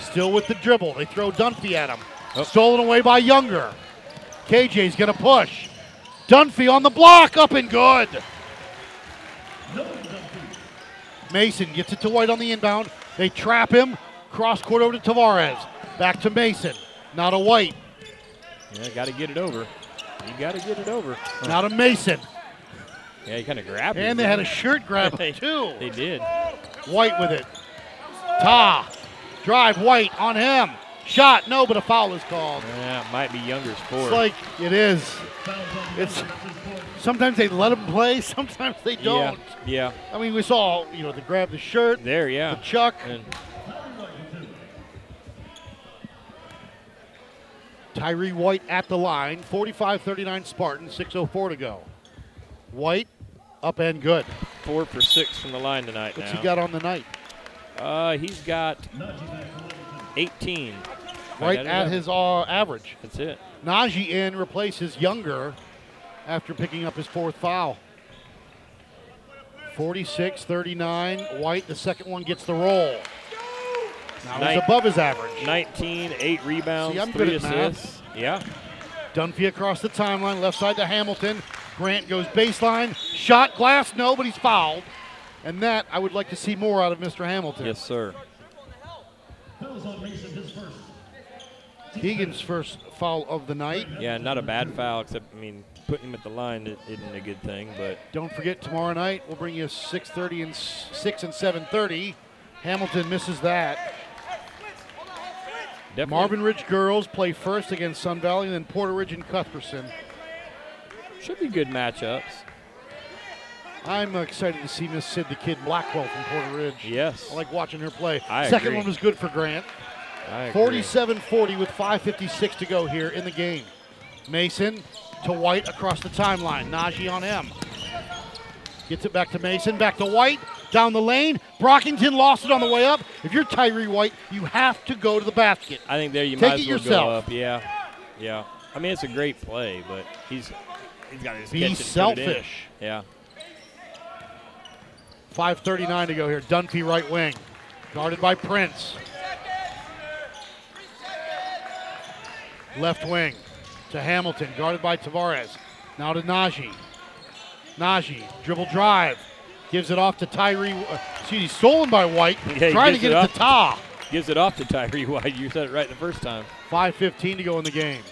Still with the dribble. They throw Dunphy at him. Stolen away by Younger. KJ's going to push. Dunphy on the block. Up and good. Mason gets it to White on the inbound. They trap him. Cross court over to Tavares. Back to Mason. Now to White. Yeah, got to get it over. You got to get it over. Now to Mason. Yeah, he kind of grabbed it. And they had a shirt grab they, too. They did. White with it. Ta. Drive White on him. Shot. No, but a foul is called. Yeah, it might be Younger's fourth. It's like it is. It's sometimes they let him play, sometimes they don't. Yeah, yeah. I mean, we saw you know the grab the shirt. There, yeah. the chuck. And Tyree White at the line. 45-39 Spartan. 6:04 to go. White up and good. four for six from the line tonight What's now. he got on the night? Uh, he's got 18. Right got at his uh, average. That's it. Najee in replaces Younger after picking up his fourth foul. 46 39. White, the second one, gets the roll. Now he's above his average. 19, eight rebounds, See, three at math. assists. Yeah. Dunphy across the timeline, left side to Hamilton. Grant goes baseline. Shot, glass, no, but he's fouled. And that I would like to see more out of Mr. Hamilton. Yes, sir. Keegan's first foul of the night. Yeah, not a bad foul, except I mean, putting him at the line i- isn't a good thing. But Don't forget tomorrow night we'll bring you 6:30 and 6 and 7:30. Hamilton misses that. definitely, Marvin Ridge girls play first against Sun Valley, and then Porter Ridge and Cuthbertson. should be good matchups. I'm excited to see Miss Sid the Kid Blackwell from Porter Ridge. Yes, I like watching her play. I Second agree. one was good for Grant. I 47-40 with 5.56 to go here in the game. Mason to White across the timeline. Najee on him. Gets it back to Mason, back to White. down the lane. Brockington lost it on the way up. If you're Tyree White, you have to go to the basket. I think there you Take might as well yourself. go up. Yeah, yeah. I mean, it's a great play, but he's he's got his Be catch it it in. selfish. Yeah. 5.39 to go here. Dunphy right wing. Guarded by Prince. Left wing to Hamilton. Guarded by Tavares. Now to Najee. Najee. Dribble drive. Gives it off to Tyree. Uh, excuse me, stolen by White. Yeah, trying to get it it, to Ta. Gives it off to Tyree White. You said it right the first time. 5.15 to go in the game.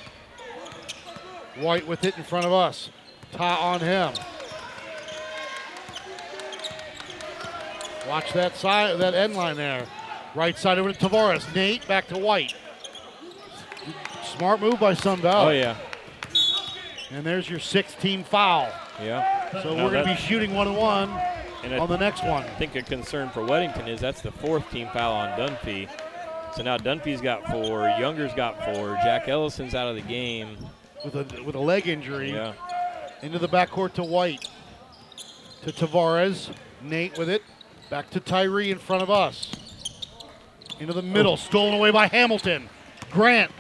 White with it in front of us. Ta on him. Watch that side, that end line there. Right side over to Tavares. Nate back to White. Smart move by Sun Valley. Oh yeah, And there's your sixth team foul. yeah. So No, we're going to be shooting one and one And I on the next one. I think a concern for Weddington is that's the fourth team foul on Dunphy. So now Dunphy's got four, Younger's got four, Jack Ellison's out of the game. With a with a leg injury. Yeah. Into the backcourt to White. To Tavares. Nate with it. Back to Tyree in front of us. Into the middle. Oh. Stolen away by Hamilton. Grant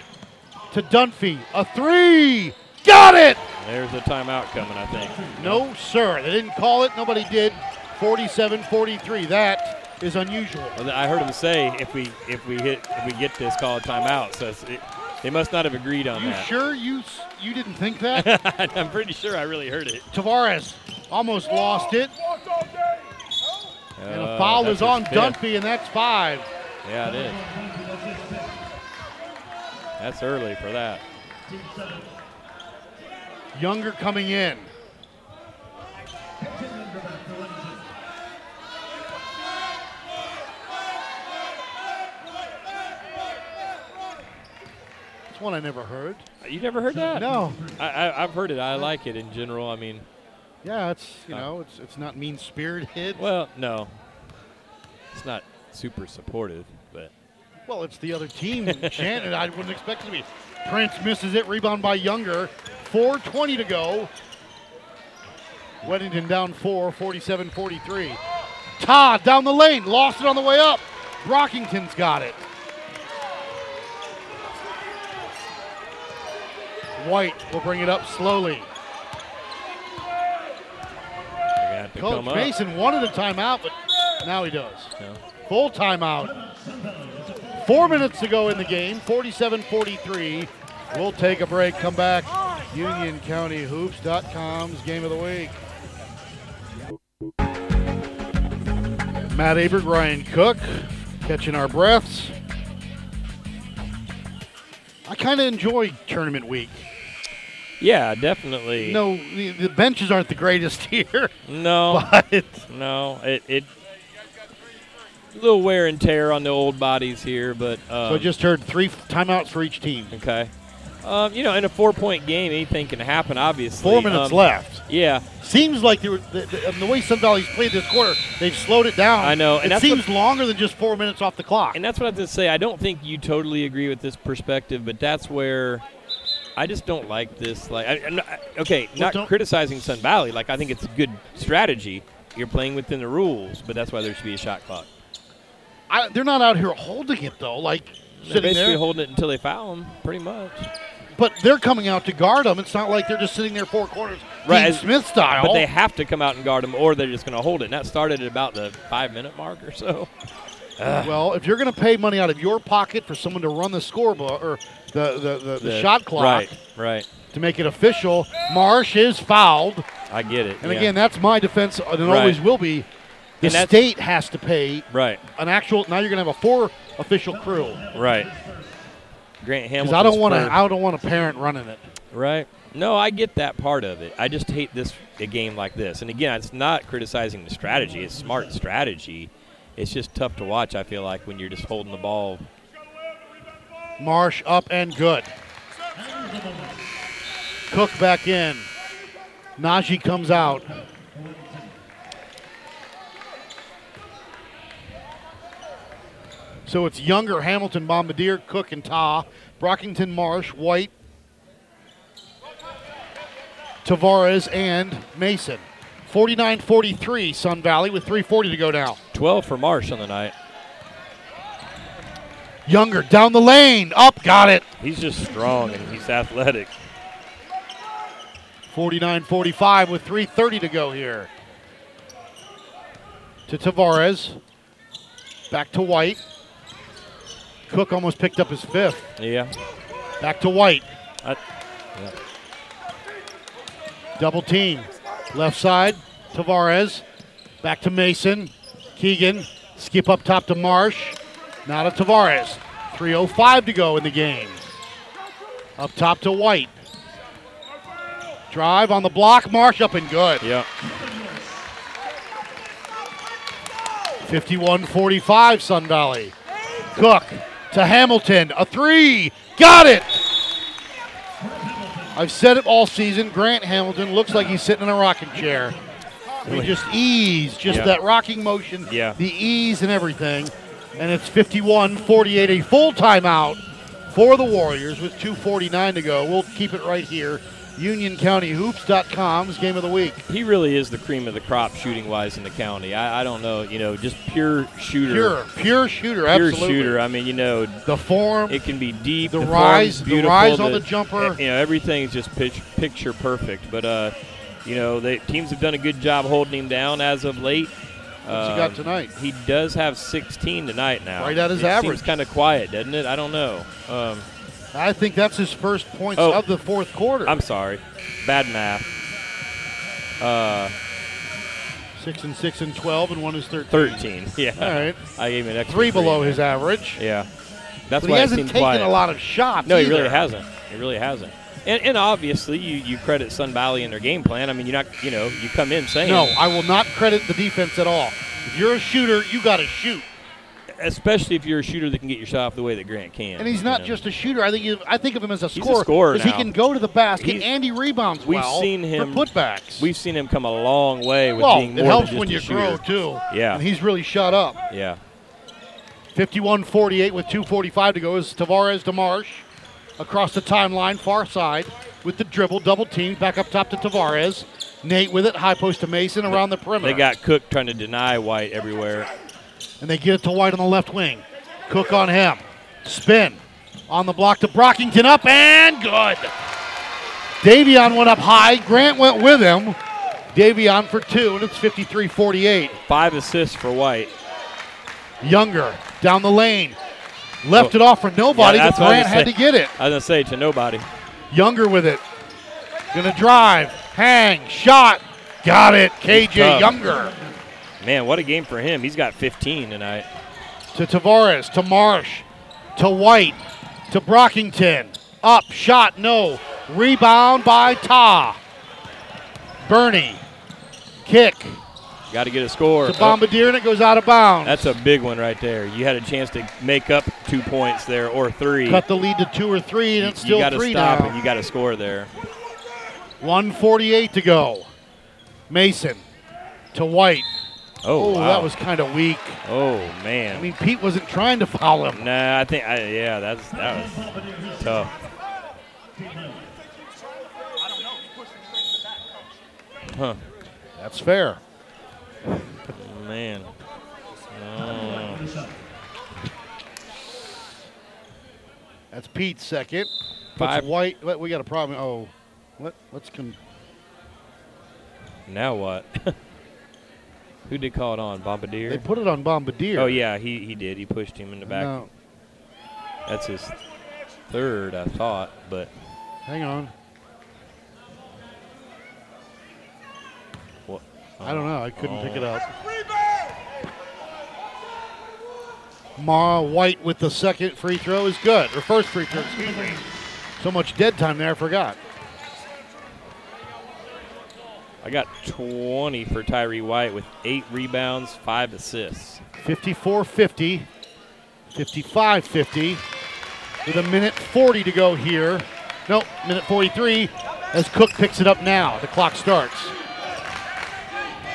to Dunphy. A three. Got it! There's a timeout coming, I think. No, sir. They didn't call it. Nobody did. 47 43. That is unusual. Well, I heard him say if we if we hit if we get this, call a timeout. So it's, it, they must not have agreed on You that. sure you you didn't think that? I'm pretty sure I really heard it. Tavares almost lost it. And a Uh, foul is on. Dunphy, and that's five. Yeah, it is. That's early for that. Younger coming in. It's one I never heard. You never heard that? No. I, I, I've heard it. I like it in general. I mean, Yeah, it's you Uh. know, it's it's not mean spirited. well, no, it's not super supportive, Well, it's the other team chanted. I wouldn't expect it to be. Prince misses it. Rebound by Younger. 4.20 to go. Weddington down four, 47 43. Todd down the lane. Lost it on the way up. Brockington's got it. White will bring it up slowly. they got to Coach. Mason wanted a timeout, but now he does. No. Full timeout. Four minutes to go in the game, 47 43. We'll take a break, come back. UnionCountyHoops.com's game of the week. Matt Abert, Ryan Cook, catching our breaths. I kind of enjoy tournament week. Yeah, definitely. No, the, the benches aren't the greatest here, no, but no. It, it little wear and tear on the old bodies here, but um, so I just heard three timeouts for each team. okay. Um, you know, in a four-point game, anything can happen. Obviously, Four minutes Um, left. Yeah, Seems like they were, the, the, the way Sun Valley's played this quarter, they've slowed it down. I know, and it seems what- longer than just four minutes off the clock. And that's what I have to say. I don't think you totally agree with this perspective, but that's where I just don't like this. Like, I, not- okay, Well, not criticizing Sun Valley. Like, I think it's a good strategy. You're playing within the rules, but that's why there should be a shot clock. I, they're not out here holding it though, like They're sitting basically there. holding it until they foul them, pretty much. but they're coming out to guard them. It's not like they're just sitting there four corners, Right, Dean Smith style. But they have to come out and guard them, or they're just going to hold it. And that started at about the five-minute mark or so. well, if you're going to pay money out of your pocket for someone to run the scorebook or the the, the, the, shot clock Right, right. to make it official, Marsh is fouled. I get it. And yeah. again, that's my defense, and it Right. always will be. The state has to pay right, an actual. Now you're going to have a four official crew. right. Grant Hamilton. I don't want to. I don't want a parent running it. Right. No, I get that part of it. I just hate this a game like this. And again, it's not criticizing the strategy. It's smart strategy. It's just tough to watch. I feel like when you're just holding the ball. Marsh up and good. Cook back in. Najee comes out. So it's Younger, Hamilton, Bombardier, Cook, and Ta. Brockington, Marsh, White, Tavares, and Mason. 49 43, Sun Valley with 3.40 to go now. 12 for Marsh on the night. Younger down the lane. Up, got it. He's just strong and he's athletic. 49 45 with 3.30 to go here. To Tavares. Back to White. Cook almost picked up his fifth. Yeah. Back to White. I, yeah. Double team. Left side, Tavares. Back to Mason. Keegan. Skip up top to Marsh. Now to Tavares. 3.05 to go in the game. Up top to White. Drive on the block. Marsh up and good. Yeah. 51 45 Sun Valley. Cook to Hamilton. A three. Got it. I've said it all season. Grant Hamilton looks like he's sitting in a rocking chair. Just ease, just Yeah. that rocking motion, Yeah. the ease and everything. And it's 51 48, a full timeout for the Warriors with 2.49 to go. We'll keep it right here. UnionCountyHoops.com's game of the week. He really is the cream of the crop shooting wise in the county. I, I don't know, you know, just pure shooter. Pure, pure shooter, Pure absolutely. shooter. I mean, you know, The form, it can be deep. The form's rise- the rise on the jumper. You know, everything is just pitch, picture perfect. But uh, you know, the teams have done a good job holding him down as of late. What's he got tonight? He does have 16 tonight now. Right at his it average. Seems kind of quiet, doesn't it? I don't know. Um, I think that's his first points Oh. of the fourth quarter. I'm sorry, bad math. Uh, six and six and 12, and one is 13. 13. Yeah. All right. I gave him an extra Three below in his average. Yeah. That's But why he hasn't taken quiet. a lot of shots. No, he really hasn't. He really hasn't. And, and obviously, you, you credit Sun Valley and their game plan. I mean, you're not, you know, you come in saying, No, I will not credit the defense at all. If you're a shooter, you got to shoot. Especially if you're a shooter that can get your shot off the way that Grant can. And he's you not know. just a shooter. I think he, I think of him as a scorer. He's a scorer scorer he can go to the basket He's- and he rebounds we've well seen him- for putbacks. We've seen him come a long way with well, being it more helps than just when you grow too. Yeah. and he's really shot up. Yeah. 51-48 with 2:45 to go is Tavares to Marsh across the timeline, far side with the dribble, double team, back up top to Tavares. Nate with it, high post to Mason around the perimeter. They got Cook trying to deny White everywhere. And they get it to White on the left wing. Cook on him. Spin. On the block to Brockington up and good. Davion went up high. Grant went with him. Davion for two, and it's 53 48. Five assists for White. Younger down the lane. Left Oh. it off for nobody, Yeah, but that's what I was Grant had gonna get it. I was going to say to nobody. Younger with it. Gonna drive. Hang. Shot. Got it. KJ. Younger. Man, what a game for him. He's got 15 tonight. to Tavares, to Marsh, to White, to Brockington. Up, shot, no. Rebound by Ta. Bernie. Kick Got to get a score. to Bombardier, and it goes out of bounds. That's a big one right there. You had a chance to make up two points there or three. Cut the lead to two or three, and you it's still got to three stop now. and you got to score there. 148 to go. Mason to White. Oh, Oh, wow. that was kind of weak. Oh man. I mean, Pete wasn't trying to foul him. Nah, I think I, yeah, that's that was tough. Huh, That's fair. man. Oh. That's Pete's second. Puts Five. White. We got a problem. Oh, what? Let's con- Now what? Who did call it on? Bombardier. They put it on Bombardier. oh yeah, he he did. He pushed him in the back. No, That's his third, I thought, but hang on. what? I don't know. I couldn't pick it up. Ma White with the second free throw is good. Or first free throw, excuse me. So much dead time there, I forgot. I got 20 for Tyree White with eight rebounds, five assists. 54 50, 55 50, with a minute 40 to go here. Nope, minute 43 as Cook picks it up now. The clock starts.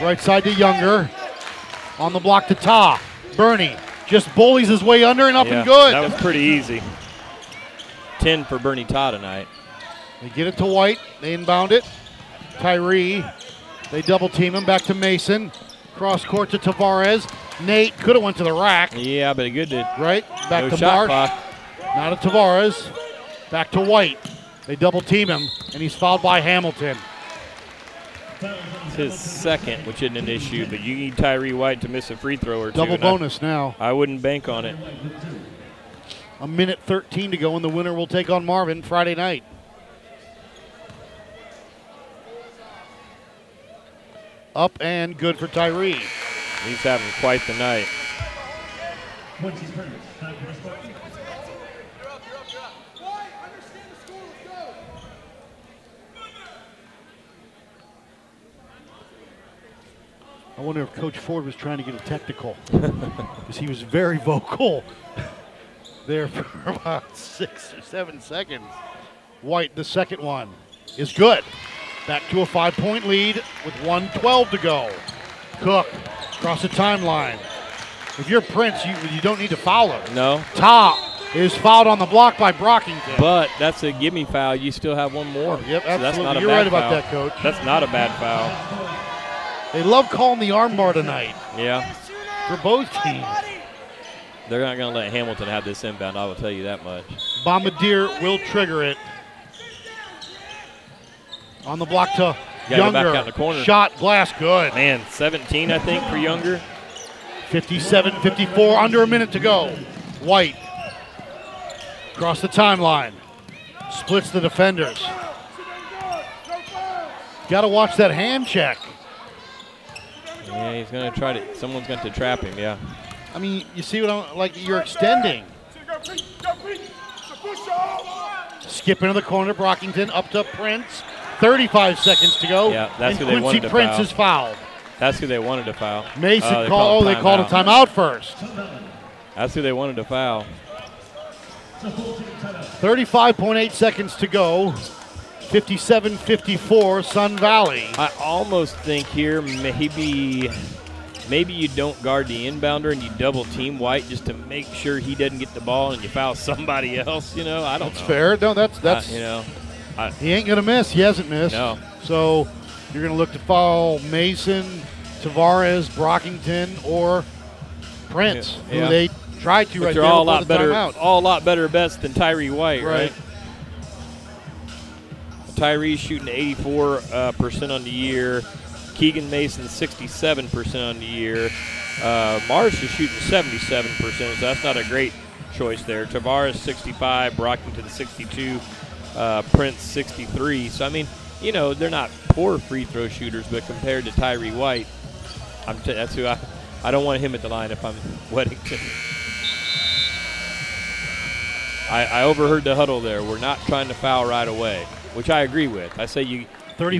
Right side to Younger. On the block to Ta. Bernie just bullies his way under and up Yeah, and good. That was pretty easy. 10 for Bernie Ta tonight. They get it to White. They inbound it. Tyree They double team him. Back to Mason. Cross court to Tavares. Nate could have went to the rack. Yeah, but he good to Right. Back no to shot Marsh. clock. To Tavares. Back to White. They double team him, and he's fouled by Hamilton. It's his second, which isn't an issue, but you need Tyree White to miss a free throw or two. Double and I- bonus now. I wouldn't bank on it. A minute 13 to go, and the winner will take on Marvin Friday night. Up and good for Tyree. He's having quite the night. I wonder if Coach Ford was trying to get a technical because he was very vocal there for about six or seven seconds. White, the second one, is good. Back to a five point lead with 112 to go. Cook across the timeline. If you're Prince, you, you don't need to foul him. No, Top is fouled on the block by Brockington. but that's a gimme foul. You still have one more. Yep, So that's absolutely. a You're bad right about foul. that, Coach. That's not a bad foul. They love calling the armbar tonight Yeah, for both teams. they're not going to let Hamilton have this inbound. I will tell you that much. Bombardier will trigger it. On the block to go Younger. back out in the corner. Shot, glass, good. Man, 17, I think, for Younger. 57 54, under a minute to go. White across the timeline, splits the defenders. Got to watch that hand check. Yeah, he's going to try to. Someone's going to trap him. Yeah. I mean, you see what I'm like? You're extending. Skip into the corner, Brockington up to Prince. 35 seconds to go. Yeah, that's and who they Quincy wanted to Prince foul. is fouled. That's who they wanted to foul. Mason Uh, called. Oh, they called a timeout. first. That's who they wanted to foul. 35.8 seconds to go. 57 54, Sun Valley. I almost think here maybe maybe you don't guard the inbounder and you double team White just to make sure he doesn't get the ball and you foul somebody else. You know, I don't That's know. fair. No, that's Uh, that's you know, he ain't gonna miss. He hasn't missed. No. So you're gonna look to foul Mason, Tavares, Brockington, or Prince, Yeah. who they tried to but right they're there all a lot the better, timeout. all a lot better bets than Tyree White, right? Right. Tyree shooting 84 uh, percent on the year. Keegan Mason 67 percent on the year. Uh, Marsh is shooting 77 percent, so that's not a great choice there. Tavares 65, Brockington 62, uh, Prince 63. So I mean, you know, they're not poor free throw shooters, but compared to Tyree White, I'm t- that's who I. I don't want him at the line if I'm Weddington. I, I overheard the huddle there. We're not trying to foul right away, which I agree with. I say you you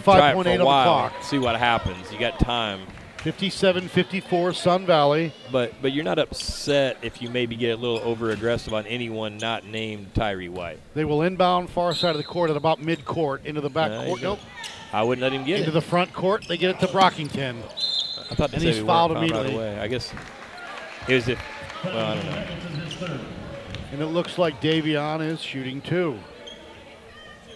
try it 35.8 on the clock. see what happens. You got time, 57 54, Sun Valley. but but you're not upset if you maybe get a little over aggressive on anyone not named Tyree White. They will inbound far side of the court at about mid court into the back Uh, court. Nope. I wouldn't let him get Into it. the front court. They get it to Brockington. I thought they and he's we fouled fouled right immediately. away. I guess it was if. Well, I don't know. And it looks like Davion is shooting two.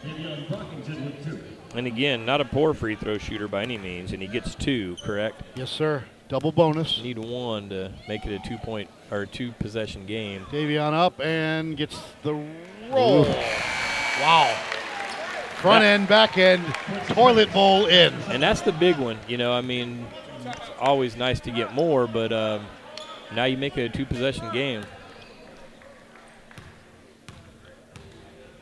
Davion Brockington with two. And again, not a poor free throw shooter by any means, and he gets two, correct? Yes, sir. Double bonus. Need one to make it a two point or two possession game. Davion up and gets the roll. Wow. Front end, back end, toilet bowl in. And that's the big one. You know, I mean, it's always nice to get more, but um, now you make it a two possession game.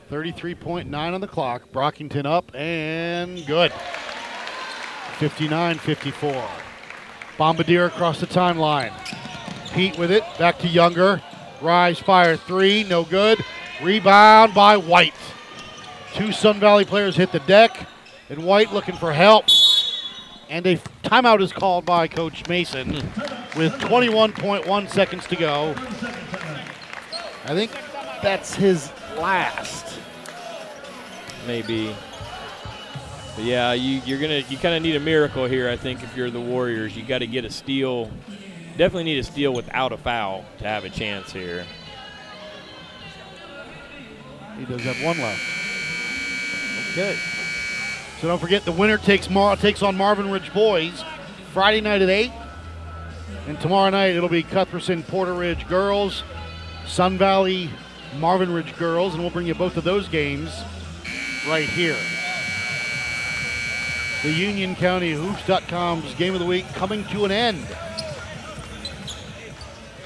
33.9 on the clock. Brockington up and good. 59 54. Bombardier across the timeline. Pete with it. Back to Younger. Rise, fire three. No good. Rebound by White. Two Sun Valley players hit the deck, and White looking for help. And a timeout is called by Coach Mason hmm. with 21.1 seconds to go. I think that's his last. Maybe. But yeah, you, you're gonna you kind of need a miracle here. I think if you're the Warriors, you got to get a steal. Definitely need a steal without a foul to have a chance here. He does have one left. Okay. So don't forget the winner takes Mar- takes on Marvin Ridge Boys Friday night at eight, and tomorrow night it'll be Cuthbertson Porter Ridge Girls, Sun Valley Marvin Ridge Girls, and we'll bring you both of those games right here. The Union County Hoops.com's game of the week coming to an end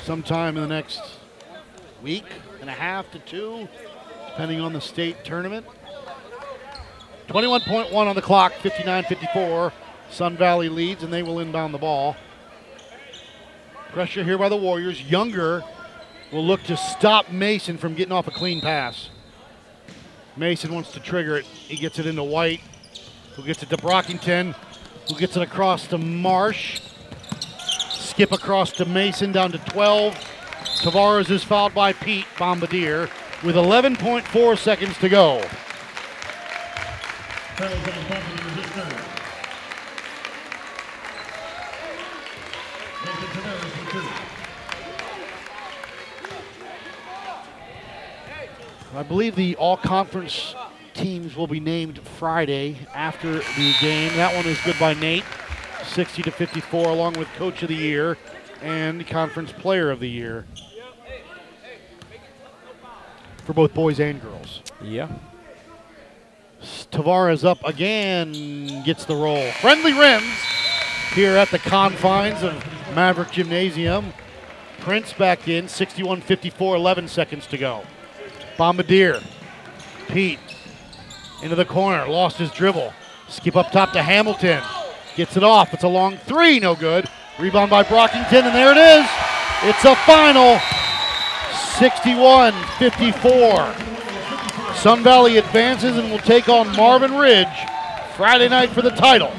sometime in the next week and a half to two, depending on the state tournament. 21.1 on the clock, 59 54. Sun Valley leads, and they will inbound the ball. Pressure here by the Warriors. Younger will look to stop Mason from getting off a clean pass. Mason wants to trigger it. He gets it into White, who gets it to Brockington, who gets it across to Marsh. Skip across to Mason down to 12. Tavares is fouled by Pete Bombardier with 11.4 seconds to go. I believe the all conference teams will be named Friday after the game. That one is good by Nate, 60 to 54, along with Coach of the Year and Conference Player of the Year for both boys and girls. Yeah. Tavares up again, gets the roll. Friendly rims here at the confines of Maverick Gymnasium. Prince back in, 61 54, 11 seconds to go. Bombardier. Pete into the corner, lost his dribble. Skip up top to Hamilton. Gets it off. It's a long three, no good. Rebound by Brockington, and there it is. It's a final 61 54. Sun Valley advances and will take on Marvin Ridge Friday night for the title.